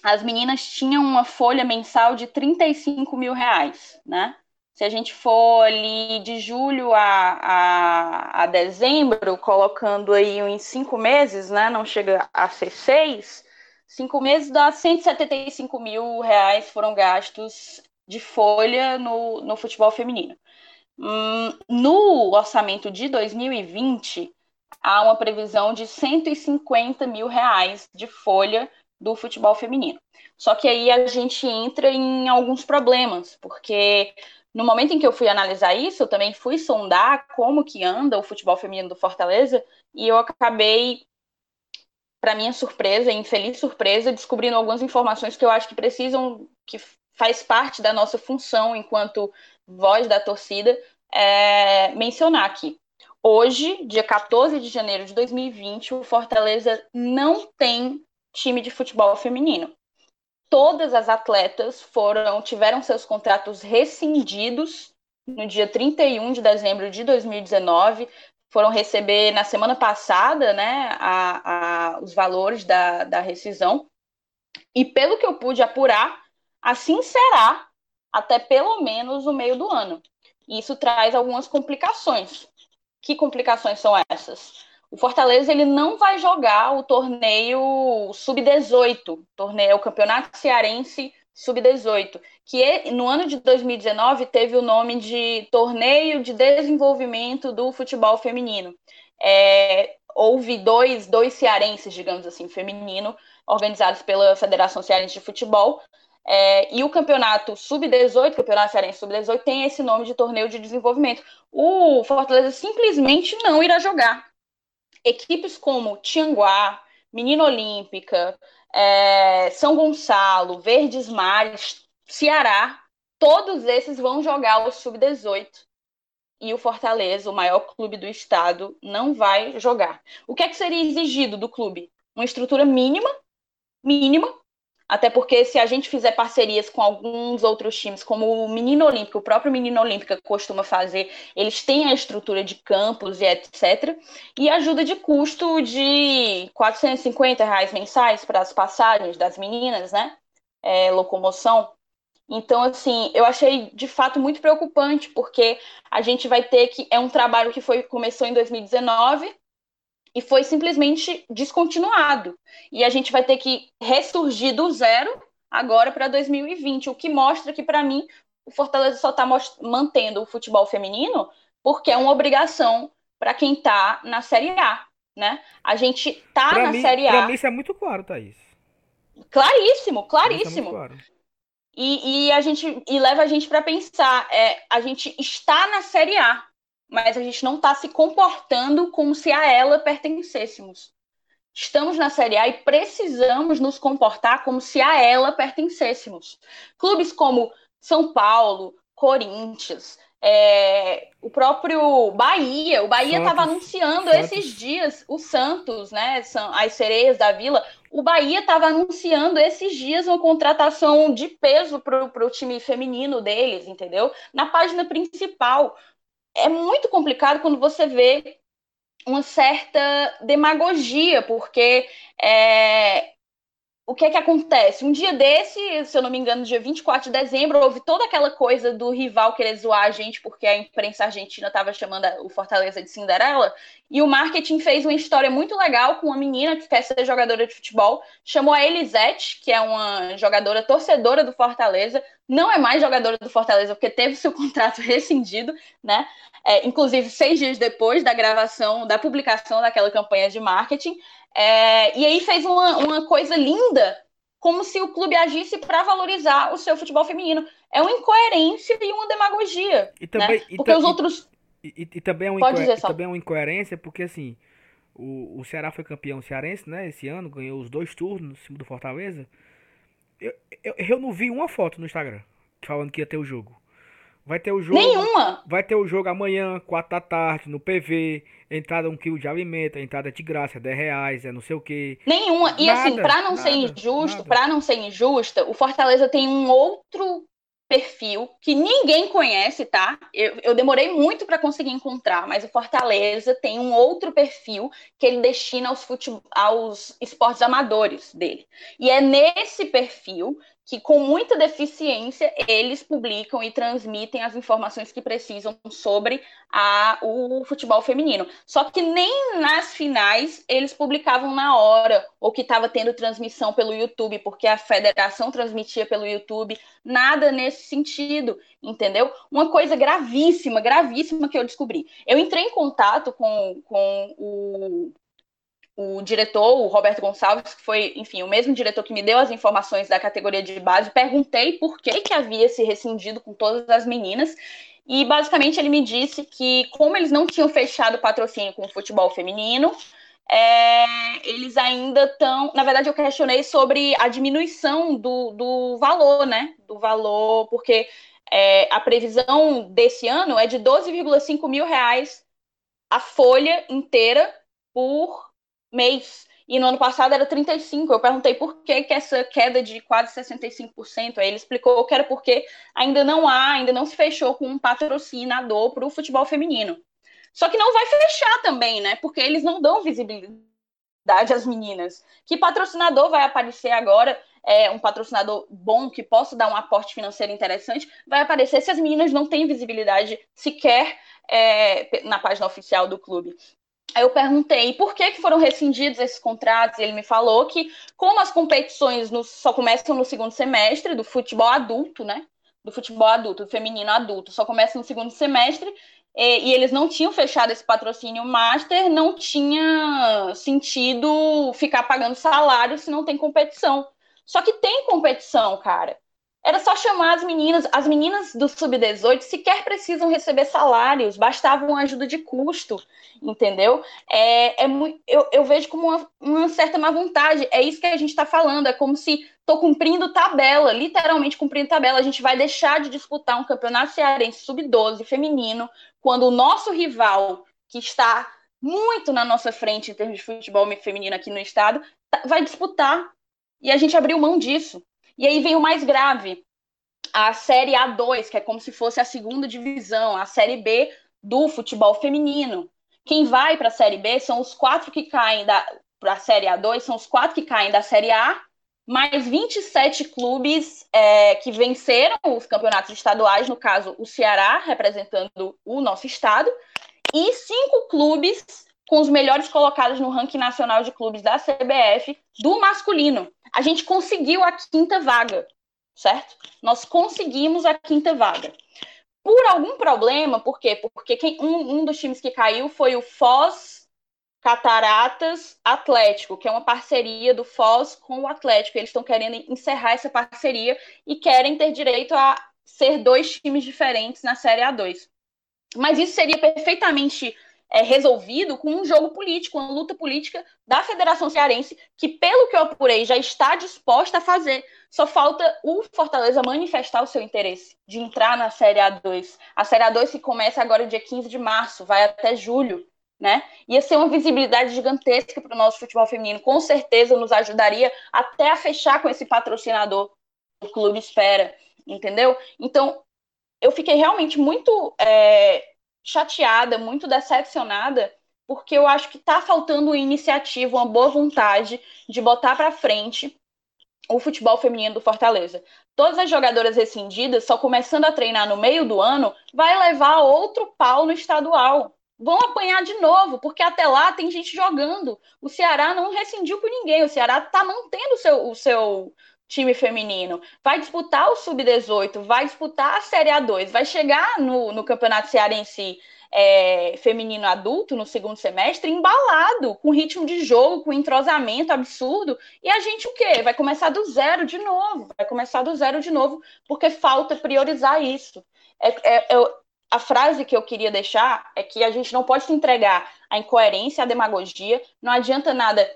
[SPEAKER 2] As meninas tinham uma folha mensal de 35 mil reais, né? Se a gente for ali de julho a, a, a dezembro, colocando aí em cinco meses, né? Não chega a ser seis, cinco meses dá 175 mil reais foram gastos de folha no, no futebol feminino. Hum, no orçamento de 2020, há uma previsão de 150 mil reais de folha do futebol feminino. Só que aí a gente entra em alguns problemas, porque no momento em que eu fui analisar isso, eu também fui sondar como que anda o futebol feminino do Fortaleza, e eu acabei, para minha surpresa, infeliz surpresa, descobrindo algumas informações que eu acho que precisam, que faz parte da nossa função enquanto voz da torcida, é, mencionar aqui. Hoje, dia 14 de janeiro de 2020, o Fortaleza não tem time de futebol feminino. Todas as atletas foram tiveram seus contratos rescindidos no dia 31 de dezembro de 2019, foram receber na semana passada né, a, a, os valores da, da rescisão. E pelo que eu pude apurar, assim será até pelo menos o meio do ano. Isso traz algumas complicações, que complicações são essas? O Fortaleza ele não vai jogar o torneio sub-18, torneio o Campeonato Cearense sub-18, que no ano de 2019 teve o nome de Torneio de Desenvolvimento do Futebol Feminino. É, houve dois, dois cearenses, digamos assim, feminino, organizados pela Federação Cearense de Futebol, é, e o campeonato sub-18, campeonato cearense sub-18, tem esse nome de torneio de desenvolvimento. O Fortaleza simplesmente não irá jogar equipes como Tianguá, Menina Olímpica, é, São Gonçalo, Verdes Mares, Ceará, todos esses vão jogar o Sub-18. E o Fortaleza, o maior clube do estado, não vai jogar. O que é que seria exigido do clube? Uma estrutura mínima, mínima, até porque se a gente fizer parcerias com alguns outros times, como o Menino Olímpico, o próprio Menino Olímpica costuma fazer, eles têm a estrutura de campos e etc. E ajuda de custo de 450 reais mensais para as passagens das meninas, né? É, locomoção. Então, assim, eu achei de fato muito preocupante, porque a gente vai ter que. É um trabalho que foi começou em 2019, e foi simplesmente descontinuado. E a gente vai ter que ressurgir do zero agora para 2020, o que mostra que, para mim, o Fortaleza só está mantendo o futebol feminino porque é uma obrigação para quem está na Série A. Né? A gente tá pra na
[SPEAKER 1] mim,
[SPEAKER 2] Série A.
[SPEAKER 1] Para mim, isso é muito claro, Thaís.
[SPEAKER 2] Claríssimo, é claríssimo. É claro. E, e, a gente e leva a gente para pensar, é, a gente está na Série A mas a gente não está se comportando como se a ela pertencêssemos. Estamos na Série A e precisamos nos comportar como se a ela pertencêssemos. Clubes como São Paulo, Corinthians, é, o próprio Bahia, o Bahia estava anunciando Santos. esses dias, o Santos, né? As sereias da Vila. O Bahia estava anunciando esses dias uma contratação de peso para o time feminino deles, entendeu? Na página principal é muito complicado quando você vê uma certa demagogia, porque é, o que é que acontece? Um dia desse, se eu não me engano, dia 24 de dezembro, houve toda aquela coisa do rival querer zoar a gente porque a imprensa argentina estava chamando o Fortaleza de Cinderela, e o marketing fez uma história muito legal com uma menina que quer ser jogadora de futebol, chamou a Elisete, que é uma jogadora torcedora do Fortaleza, não é mais jogadora do Fortaleza porque teve seu [LAUGHS] contrato rescindido, né? É, inclusive seis dias depois da gravação, da publicação daquela campanha de marketing. É, e aí fez uma, uma coisa linda, como se o clube agisse para valorizar o seu futebol feminino. É uma incoerência e uma demagogia. E também, né? Porque os outros.
[SPEAKER 1] E, e, e também, é uma Pode dizer, também é uma incoerência, porque assim, o, o Ceará foi campeão cearense, né? Esse ano, ganhou os dois turnos em cima do Fortaleza. Eu, eu, eu não vi uma foto no Instagram falando que ia ter o jogo. Vai ter o jogo.
[SPEAKER 2] Nenhuma!
[SPEAKER 1] Vai ter o jogo amanhã, 4 da tarde, no PV. Entrada um quilo de alimento, entrada de graça, 10 reais, é não sei o quê.
[SPEAKER 2] Nenhuma. E assim, nada, assim, pra não nada, ser injusto, para não ser injusta, o Fortaleza tem um outro perfil que ninguém conhece, tá? Eu, eu demorei muito para conseguir encontrar, mas o Fortaleza tem um outro perfil que ele destina aos, fute... aos esportes amadores dele. E é nesse perfil que com muita deficiência eles publicam e transmitem as informações que precisam sobre a, o futebol feminino. Só que nem nas finais eles publicavam na hora, ou que estava tendo transmissão pelo YouTube, porque a federação transmitia pelo YouTube, nada nesse sentido, entendeu? Uma coisa gravíssima, gravíssima que eu descobri. Eu entrei em contato com, com o o diretor, o Roberto Gonçalves, que foi, enfim, o mesmo diretor que me deu as informações da categoria de base, perguntei por que, que havia se rescindido com todas as meninas, e basicamente ele me disse que, como eles não tinham fechado o patrocínio com o futebol feminino, é, eles ainda estão. Na verdade, eu questionei sobre a diminuição do, do valor, né? Do valor, porque é, a previsão desse ano é de 12,5 mil reais a folha inteira por mês. E no ano passado era 35. Eu perguntei por que, que essa queda de quase 65%. Aí ele explicou que era porque ainda não há, ainda não se fechou com um patrocinador para o futebol feminino. Só que não vai fechar também, né? Porque eles não dão visibilidade às meninas. Que patrocinador vai aparecer agora? é, um patrocinador bom que possa dar um aporte financeiro interessante, vai aparecer se as meninas não têm visibilidade sequer é, na página oficial do clube. Aí eu perguntei por que, que foram rescindidos esses contratos, e ele me falou que, como as competições no, só começam no segundo semestre do futebol adulto, né? Do futebol adulto, do feminino adulto, só começa no segundo semestre, e, e eles não tinham fechado esse patrocínio master, não tinha sentido ficar pagando salário se não tem competição. Só que tem competição, cara. Era só chamar as meninas. As meninas do Sub-18 sequer precisam receber salários, bastava uma ajuda de custo, entendeu? É, é muito, eu, eu vejo como uma, uma certa má vontade. É isso que a gente está falando. É como se estou cumprindo tabela, literalmente cumprindo tabela. A gente vai deixar de disputar um campeonato cearense Sub-12 feminino quando o nosso rival, que está muito na nossa frente em termos de futebol feminino aqui no estado, tá, vai disputar. E a gente abriu mão disso. E aí vem o mais grave, a Série A2, que é como se fosse a segunda divisão, a Série B do futebol feminino. Quem vai para a Série B são os quatro que caem da para a Série A2, são os quatro que caem da Série A, mais 27 clubes é, que venceram os campeonatos estaduais, no caso o Ceará, representando o nosso estado, e cinco clubes com os melhores colocados no ranking nacional de clubes da CBF do masculino. A gente conseguiu a quinta vaga, certo? Nós conseguimos a quinta vaga. Por algum problema, por quê? Porque quem, um, um dos times que caiu foi o Foz Cataratas Atlético, que é uma parceria do Foz com o Atlético. Eles estão querendo encerrar essa parceria e querem ter direito a ser dois times diferentes na Série A2. Mas isso seria perfeitamente é, resolvido com um jogo político, uma luta política da Federação Cearense, que, pelo que eu apurei, já está disposta a fazer. Só falta o Fortaleza manifestar o seu interesse de entrar na Série A2. A Série A2 que começa agora dia 15 de março, vai até julho. Né? Ia ser uma visibilidade gigantesca para o nosso futebol feminino. Com certeza nos ajudaria até a fechar com esse patrocinador que o clube espera, entendeu? Então, eu fiquei realmente muito é, chateada, muito decepcionada, porque eu acho que está faltando uma iniciativa, uma boa vontade de botar para frente o futebol feminino do Fortaleza. Todas as jogadoras rescindidas, só começando a treinar no meio do ano, vai levar outro pau no estadual. Vão apanhar de novo, porque até lá tem gente jogando. O Ceará não rescindiu com ninguém. O Ceará está mantendo o seu, o seu time feminino, vai disputar o Sub-18, vai disputar a Série A2, vai chegar no, no Campeonato Cearense é, feminino adulto no segundo semestre embalado, com ritmo de jogo, com entrosamento absurdo, e a gente o quê? Vai começar do zero de novo, vai começar do zero de novo, porque falta priorizar isso. É, é, é, a frase que eu queria deixar é que a gente não pode se entregar à incoerência, à demagogia, não adianta nada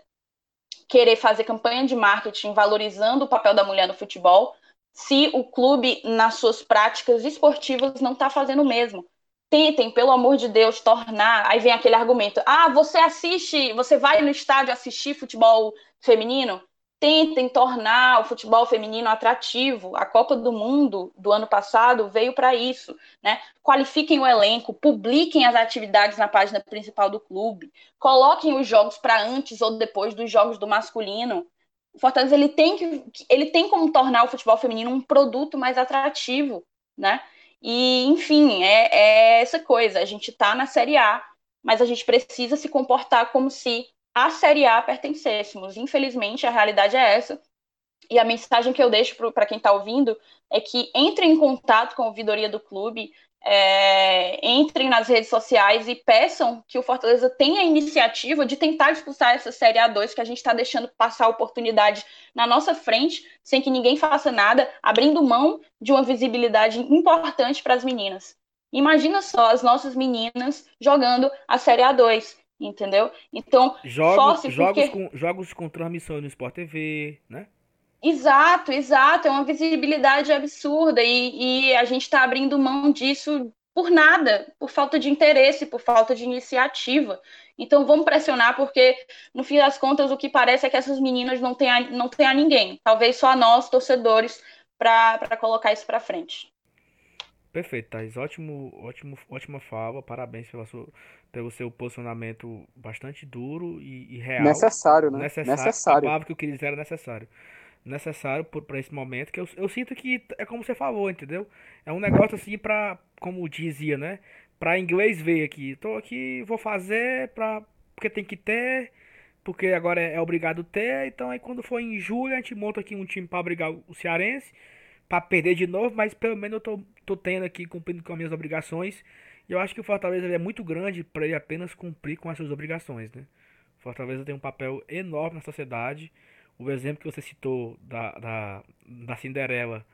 [SPEAKER 2] querer fazer campanha de marketing valorizando o papel da mulher no futebol, se o clube, nas suas práticas esportivas, não está fazendo o mesmo. Tentem, pelo amor de Deus, tornar. Aí vem aquele argumento: ah, você assiste, você vai no estádio assistir futebol feminino? Tentem tornar o futebol feminino atrativo. A Copa do Mundo do ano passado veio para isso, né? Qualifiquem o elenco, publiquem as atividades na página principal do clube, coloquem os jogos para antes ou depois dos jogos do masculino. O Fortaleza ele tem que ele tem como tornar o futebol feminino um produto mais atrativo, né? E enfim, é, é essa coisa. A gente está na Série A, mas a gente precisa se comportar como se à Série A pertencêssemos. Infelizmente, a realidade é essa. E a mensagem que eu deixo para quem está ouvindo é que entrem em contato com a ouvidoria do clube, é, entrem nas redes sociais e peçam que o Fortaleza tenha a iniciativa de tentar disputar essa Série A2, que a gente está deixando passar a oportunidade na nossa frente, sem que ninguém faça nada, abrindo mão de uma visibilidade importante para as meninas. Imagina só as nossas meninas jogando a Série A2 entendeu? Então,
[SPEAKER 1] jogos, jogos, porque... com, jogos com transmissão no Sport TV, né?
[SPEAKER 2] Exato, exato. É uma visibilidade absurda e, e a gente está abrindo mão disso por nada, por falta de interesse, por falta de iniciativa. Então vamos pressionar, porque no fim das contas o que parece é que essas meninas não têm a, não têm a ninguém, talvez só a nós, torcedores, para colocar isso para frente.
[SPEAKER 1] Perfeito, Thais. Ótimo, ótimo, ótima fala. Parabéns pela sua, pelo seu posicionamento bastante duro e, e real.
[SPEAKER 3] Necessário, né?
[SPEAKER 1] Necessário. necessário. A palavra que eu queria dizer era necessário. necessário para esse momento, que eu, eu sinto que é como você falou, entendeu? É um negócio assim para, como dizia, né? Para inglês ver aqui. Tô aqui, vou fazer para porque tem que ter, porque agora é, é obrigado ter, então aí quando for em julho a gente monta aqui um time para brigar o Cearense, para perder de novo, mas pelo menos eu tô, tô tendo aqui cumprindo com as minhas obrigações. E eu acho que o Fortaleza é muito grande para ele apenas cumprir com as suas obrigações, né? Fortaleza tem um papel enorme na sociedade. O exemplo que você citou da, da, da Cinderela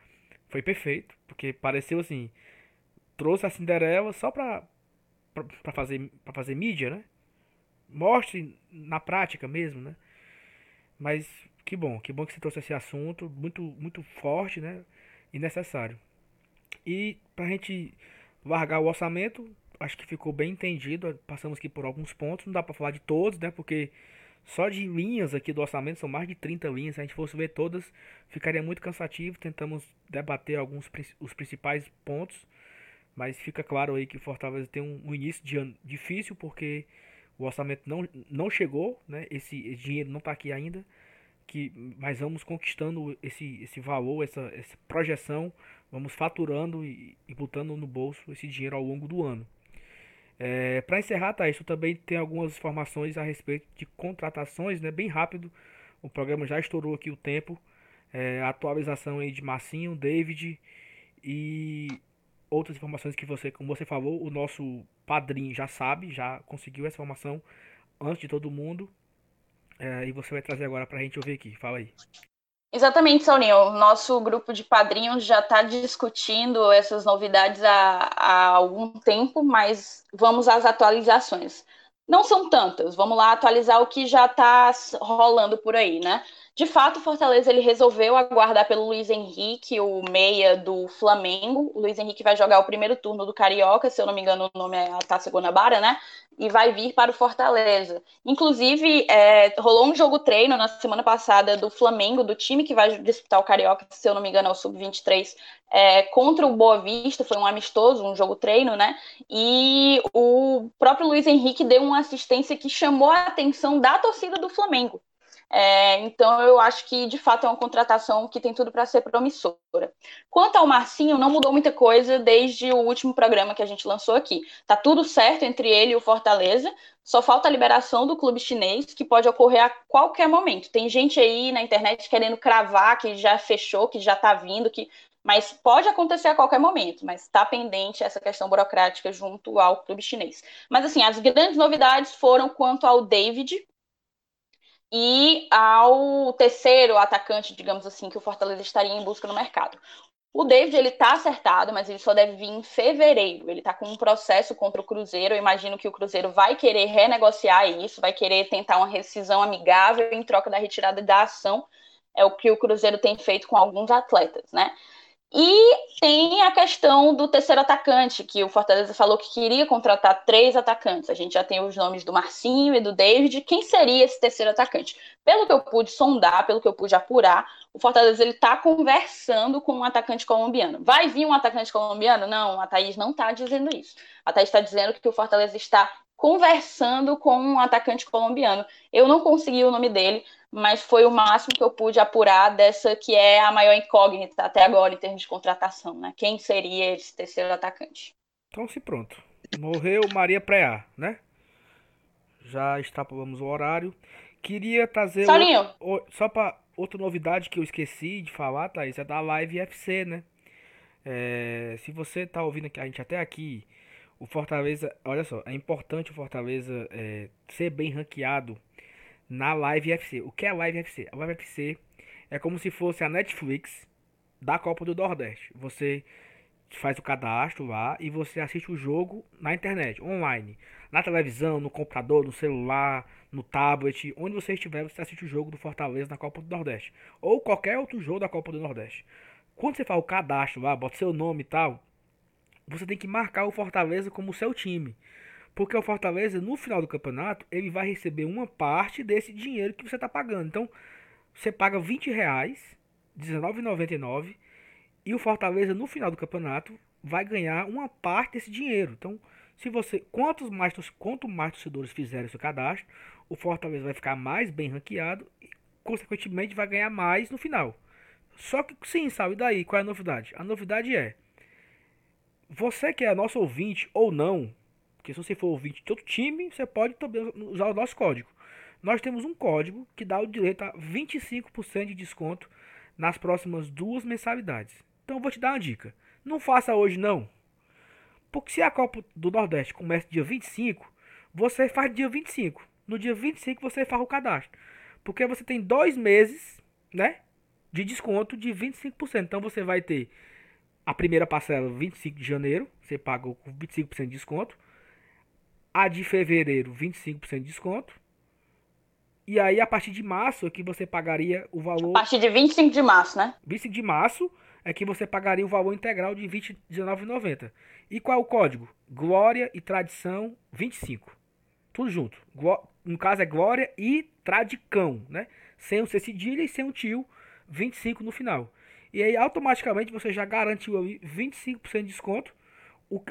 [SPEAKER 1] foi perfeito, porque pareceu assim, trouxe a Cinderela só pra, pra, fazer, pra fazer mídia, né? Mostre na prática mesmo, né? Mas que bom, que bom que você trouxe esse assunto, muito, muito forte, né? E necessário. E pra gente largar o orçamento, acho que ficou bem entendido. Passamos aqui por alguns pontos, não dá pra falar de todos, né? Porque só de linhas aqui do orçamento são mais de 30 linhas. Se a gente fosse ver todas, ficaria muito cansativo. Tentamos debater alguns os principais pontos, mas fica claro aí que Fortaleza tem um, um início de ano difícil porque o orçamento não, não chegou, né? Esse, esse dinheiro não está aqui ainda. Que, mas vamos conquistando esse, esse valor, essa, essa projeção, vamos faturando e, e botando no bolso esse dinheiro ao longo do ano. É, para encerrar, tá, isso também tem algumas informações a respeito de contratações, né? Bem rápido, o programa já estourou aqui o tempo. É, atualização aí de Massinho, David e outras informações que você, como você falou, o nosso padrinho já sabe, já conseguiu essa informação antes de todo mundo. É, e você vai trazer agora para a gente ouvir aqui. Fala aí.
[SPEAKER 2] Exatamente, Saulinho. O nosso grupo de padrinhos já está discutindo essas novidades há, há, algum tempo, mas vamos às atualizações. Não são tantas, vamos lá atualizar o que já está rolando por aí, né? De fato, o Fortaleza ele resolveu aguardar pelo Luiz Henrique, o meia do Flamengo. O Luiz Henrique vai jogar o primeiro turno do Carioca, se eu não me engano, o nome é a Taça Guanabara, né? E vai vir para o Fortaleza. Inclusive, é, rolou um jogo treino na semana passada do Flamengo, do time que vai disputar o Carioca, se eu não me engano, é o Sub-23, é, contra o Boa Vista. Foi um amistoso, um jogo treino, né? E o próprio Luiz Henrique deu uma assistência que chamou a atenção da torcida do Flamengo. É, então, eu acho que de fato é uma contratação que tem tudo para ser promissora. Quanto ao Marcinho, não mudou muita coisa desde o último programa que a gente lançou aqui. Tá tudo certo entre ele e o Fortaleza, só falta a liberação do clube chinês, que pode ocorrer a qualquer momento. Tem gente aí na internet querendo cravar que já fechou, que já está vindo, que mas pode acontecer a qualquer momento, mas está pendente essa questão burocrática junto ao clube chinês. Mas assim, as grandes novidades foram quanto ao David, e ao terceiro atacante, digamos assim, que o Fortaleza estaria em busca no mercado. O David ele está acertado, mas ele só deve vir em fevereiro. Ele está com um processo contra o Cruzeiro. Eu imagino que o Cruzeiro vai querer renegociar isso, vai querer tentar uma rescisão amigável em troca da retirada da ação. É o que o Cruzeiro tem feito com alguns atletas, né? E tem a questão do terceiro atacante, que o Fortaleza falou que queria contratar três atacantes. A gente já tem os nomes do Marcinho e do David. Quem seria esse terceiro atacante? Pelo que eu pude sondar, pelo que eu pude apurar, o Fortaleza ele está conversando com um atacante colombiano. Vai vir um atacante colombiano? Não, a Thaís não está dizendo isso. A Thaís está dizendo que o Fortaleza está conversando com um atacante colombiano. Eu não consegui o nome dele, mas foi o máximo que eu pude apurar dessa que é a maior incógnita até agora em termos de contratação, né? Quem seria esse terceiro atacante?
[SPEAKER 1] Então, se pronto. Morreu Maria Preá, né? Já extrapolamos o horário. Queria trazer.
[SPEAKER 2] Solinho.
[SPEAKER 1] Outro, só para outra novidade que eu esqueci de falar, Thaís, é da Live FC, né? É, se você tá ouvindo a gente até aqui, o Fortaleza, olha só, é importante o Fortaleza é, ser bem ranqueado na Live FC. O que é Live FC? A Live FC é como se fosse a Netflix da Copa do Nordeste. Você faz o cadastro lá e você assiste o jogo na internet, online, na televisão, no computador, no celular, no tablet, onde você estiver, você assiste o jogo do Fortaleza na Copa do Nordeste ou qualquer outro jogo da Copa do Nordeste. Quando você faz o cadastro lá, bota seu nome e tal, você tem que marcar o Fortaleza como seu time. Porque o Fortaleza, no final do campeonato, ele vai receber uma parte desse dinheiro que você está pagando. Então, você paga 20 reais, R$19,99, e o Fortaleza, no final do campeonato, vai ganhar uma parte desse dinheiro. Então, se você quantos mais, quanto mais torcedores fizerem seu cadastro, o Fortaleza vai ficar mais bem ranqueado. E consequentemente vai ganhar mais no final. Só que sim, sabe? Daí? Qual é a novidade? A novidade é. Você que é nosso ouvinte ou não, porque se você for ouvinte de outro time, você pode também usar o nosso código. Nós temos um código que dá o direito a 25% de desconto nas próximas duas mensalidades. Então vou te dar uma dica. Não faça hoje não. Porque se a Copa do Nordeste começa dia 25, você faz dia 25. No dia 25 você faz o cadastro. Porque você tem dois meses, né? De desconto de 25%. Então você vai ter a primeira parcela 25 de janeiro, você pagou com 25% de desconto. A de fevereiro, 25% de desconto. E aí, a partir de março, é que você pagaria o valor.
[SPEAKER 2] A partir de 25 de março, né?
[SPEAKER 1] 25 de março é que você pagaria o valor integral de R$ 29,90. E qual é o código? Glória e Tradição 25. Tudo junto. No caso é Glória e Tradicão, né? Sem o C cedilha e sem o tio 25 no final. E aí automaticamente você já garantiu ali 25% de desconto.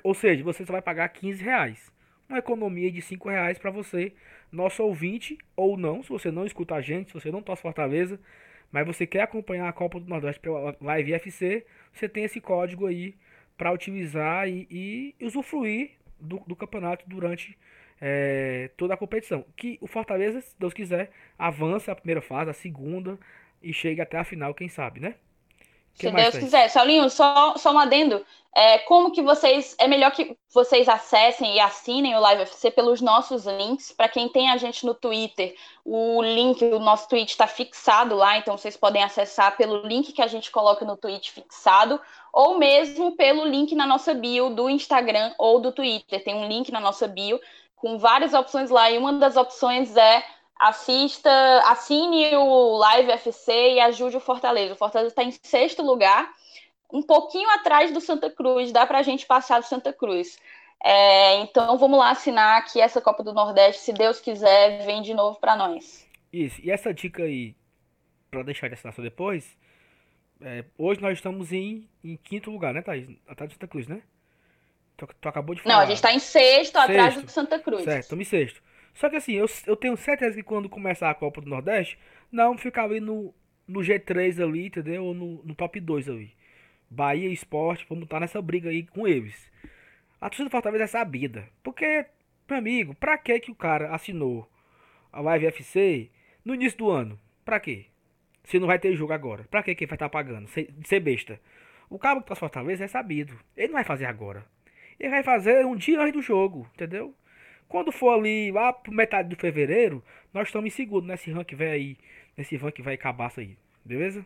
[SPEAKER 1] Ou seja, você só vai pagar 15 reais. Uma economia de 5 reais para você, nosso ouvinte, ou não, se você não escuta a gente, se você não torce Fortaleza, mas você quer acompanhar a Copa do Nordeste pela Live FC, você tem esse código aí para utilizar e, e, usufruir do, do campeonato durante é, toda a competição. Que o Fortaleza, se Deus quiser, avance a primeira fase, a segunda e chegue até a final, quem sabe, né?
[SPEAKER 2] Se Deus tem? quiser. Saulinho, só, só um adendo. É, como que vocês. É melhor que vocês acessem e assinem o Live FC pelos nossos links. Para quem tem a gente no Twitter, o link, o nosso tweet está fixado lá, então vocês podem acessar pelo link que a gente coloca no tweet fixado, ou mesmo pelo link na nossa bio do Instagram ou do Twitter. Tem um link na nossa bio com várias opções lá, e uma das opções é assista, assine o Live FC e ajude o Fortaleza. O Fortaleza está em sexto lugar, um pouquinho atrás do Santa Cruz, dá para a gente passar do Santa Cruz. É, então vamos lá assinar que essa Copa do Nordeste, se Deus quiser, vem de novo para nós.
[SPEAKER 1] Isso, e essa dica aí, para deixar de assinar só depois, é, hoje nós estamos em, em quinto lugar, né, Thaís? Atrás do Santa Cruz, né? Tu, tu acabou de falar.
[SPEAKER 2] Não, a gente está em sexto, sexto, atrás do Santa Cruz.
[SPEAKER 1] Certo, estamos em sexto. Só que assim, eu, eu tenho certeza que quando começar a Copa do Nordeste, não ficar ali no, no G3 ali, entendeu? Ou no, no top 2 ali. Bahia Esporte, vamos estar nessa briga aí com eles. A torcida do Fortaleza é sabida. Porque, meu amigo, pra que que o cara assinou a Live FC no início do ano? Pra quê? Se não vai ter jogo agora. Pra que que vai estar pagando? Ser, ser besta. O cabo que tá Fortaleza é sabido. Ele não vai fazer agora. Ele vai fazer um dia antes do jogo, entendeu? Quando for ali, lá pro metade de fevereiro, nós estamos em segundo nesse ranking vai aí, nesse ranking vai cabaça aí, beleza?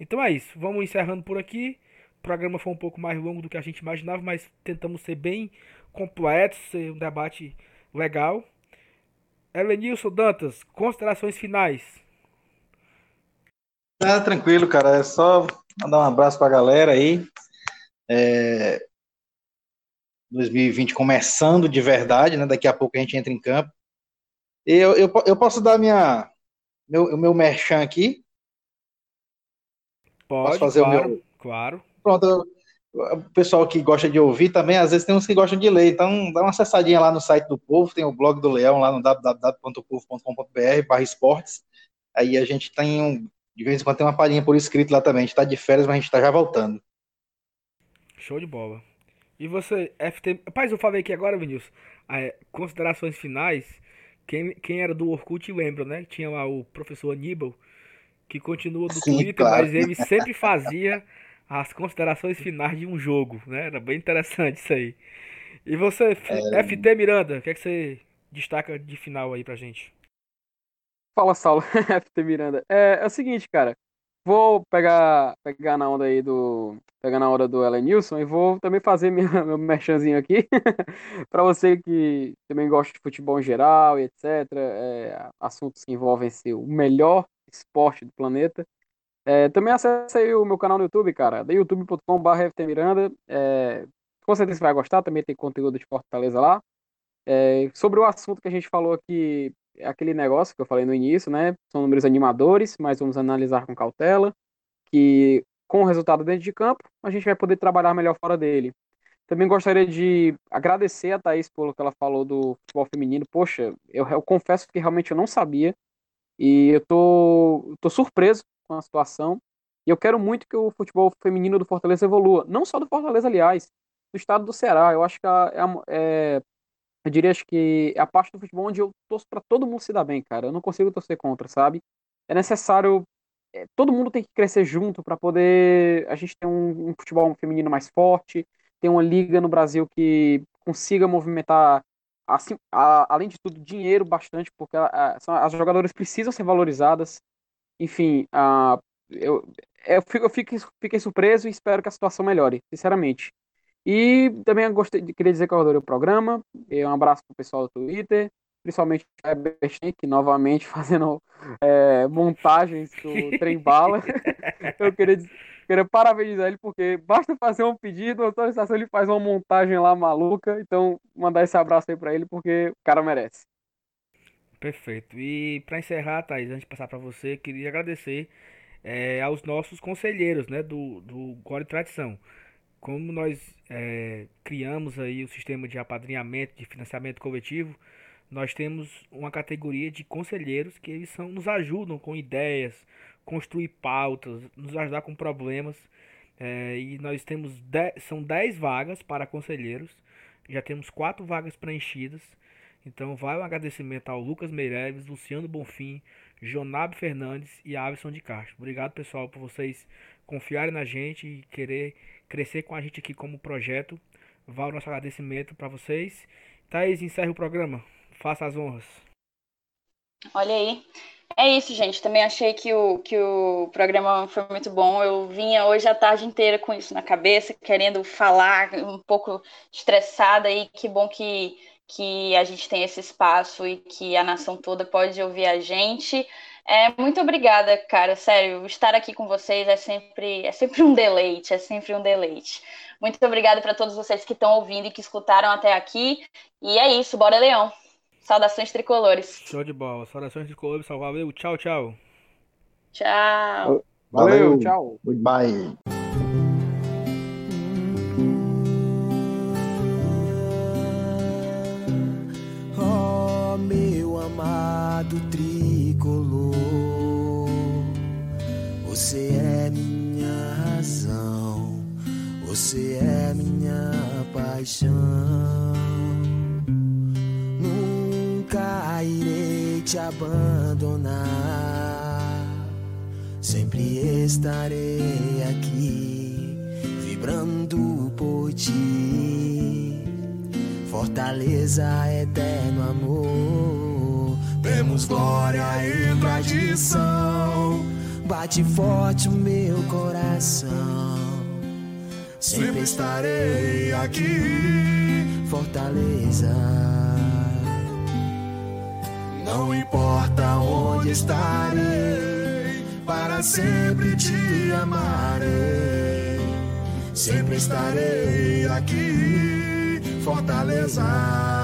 [SPEAKER 1] Então é isso, vamos encerrando por aqui. O programa foi um pouco mais longo do que a gente imaginava, mas tentamos ser bem completo, ser um debate legal. Elenilson Dantas, considerações finais.
[SPEAKER 4] Ah, tranquilo, cara. É só mandar um abraço pra galera aí. É, 2020 começando de verdade, né? Daqui a pouco a gente entra em campo. Eu, eu, eu posso dar minha, meu, o meu merchan aqui?
[SPEAKER 1] Pode, posso fazer claro, o meu. Claro.
[SPEAKER 4] Pronto. O pessoal que gosta de ouvir também, às vezes tem uns que gostam de ler. Então, dá uma acessadinha lá no site do Povo, tem o blog do Leão lá no www.povo.com.br barra esportes. Aí a gente tem um, de vez em quando tem uma palhinha por escrito lá também. A gente tá de férias, mas a gente tá já voltando.
[SPEAKER 1] Show de bola. E você, FT. Rapaz, eu falei aqui agora, Vinícius. É, considerações finais. Quem, quem era do Orkut lembra, né? Tinha lá o professor Aníbal, que continua do Sim, Twitter, claro. mas ele sempre fazia as considerações finais de um jogo, né? Era bem interessante isso aí. E você, é... FT Miranda, o que, é que você destaca de final aí pra gente?
[SPEAKER 3] Fala, Saulo. [LAUGHS] FT Miranda. É, é o seguinte, cara. Vou pegar, pegar na onda aí do. Pegar na onda do Ellen Nilson e vou também fazer minha, [LAUGHS] meu merchanzinho aqui. [LAUGHS] para você que também gosta de futebol em geral e etc. É, assuntos que envolvem -se o melhor esporte do planeta. É, também acesse aí o meu canal no YouTube, cara, da youtube.com.br. É, com certeza você vai gostar, também tem conteúdo de Fortaleza lá. É, sobre o assunto que a gente falou aqui aquele negócio que eu falei no início, né? São números animadores, mas vamos analisar com cautela, que com o resultado dentro de campo, a gente vai poder trabalhar melhor fora dele. Também gostaria de agradecer a Thaís pelo que ela falou do futebol feminino. Poxa, eu, eu confesso que realmente eu não sabia. E eu tô, tô surpreso com a situação. E eu quero muito que o futebol feminino do Fortaleza evolua. Não só do Fortaleza, aliás, do estado do Ceará. Eu acho que é, é eu diria acho que é a parte do futebol onde eu torço para todo mundo se dar bem, cara. Eu não consigo torcer contra, sabe? É necessário é, todo mundo tem que crescer junto para poder a gente ter um, um, futebol feminino mais forte, ter uma liga no Brasil que consiga movimentar assim, a, além de tudo dinheiro bastante, porque a, a, as jogadoras precisam ser valorizadas. Enfim, a, eu, eu, fico, eu fiquei surpreso e espero que a situação melhore, sinceramente. E também gostei, queria dizer que eu adorei o programa. E um abraço pro pessoal do Twitter, principalmente o Herbert que novamente [LAUGHS] fazendo é, montagens do [LAUGHS] trem bala. eu queria, queria parabenizar ele, porque basta fazer um pedido, autorização ele faz uma montagem lá maluca. Então, mandar esse abraço aí pra ele, porque o cara merece.
[SPEAKER 1] Perfeito. E para encerrar, Thaís, antes de passar para você, queria agradecer é, aos nossos conselheiros né, do, do Core Tradição como nós é, criamos aí o sistema de apadrinhamento, de financiamento coletivo, nós temos uma categoria de conselheiros que eles são, nos ajudam com ideias, construir pautas, nos ajudar com problemas. É, e nós temos dez, são 10 vagas para conselheiros, já temos quatro vagas preenchidas. Então vai um agradecimento ao Lucas Meireles, Luciano Bonfim, Jonab Fernandes e Avison de Castro. Obrigado pessoal por vocês confiarem na gente e querer crescer com a gente aqui como projeto. Vá o nosso agradecimento para vocês. Thaís, encerre o programa. Faça as honras.
[SPEAKER 2] Olha aí. É isso, gente. Também achei que o, que o programa foi muito bom. Eu vinha hoje a tarde inteira com isso na cabeça, querendo falar, um pouco estressada, e que bom que, que a gente tem esse espaço e que a nação toda pode ouvir a gente. É, muito obrigada, cara. Sério, estar aqui com vocês é sempre, é sempre um deleite, é sempre um deleite. Muito obrigada para todos vocês que estão ouvindo e que escutaram até aqui. E é isso, bora Leão. Saudações tricolores.
[SPEAKER 1] Show de bola. Saudações tricolores, valeu. Tchau, tchau.
[SPEAKER 2] Tchau.
[SPEAKER 3] Valeu, valeu. tchau.
[SPEAKER 4] Goodbye.
[SPEAKER 6] Você é minha razão, você é minha paixão. Nunca irei te abandonar, sempre estarei aqui, vibrando por ti. Fortaleza, eterno amor, temos glória e tradição Bate forte o meu coração. Sempre estarei aqui, Fortaleza. Não importa onde estarei, para sempre te amarei. Sempre estarei aqui, Fortaleza.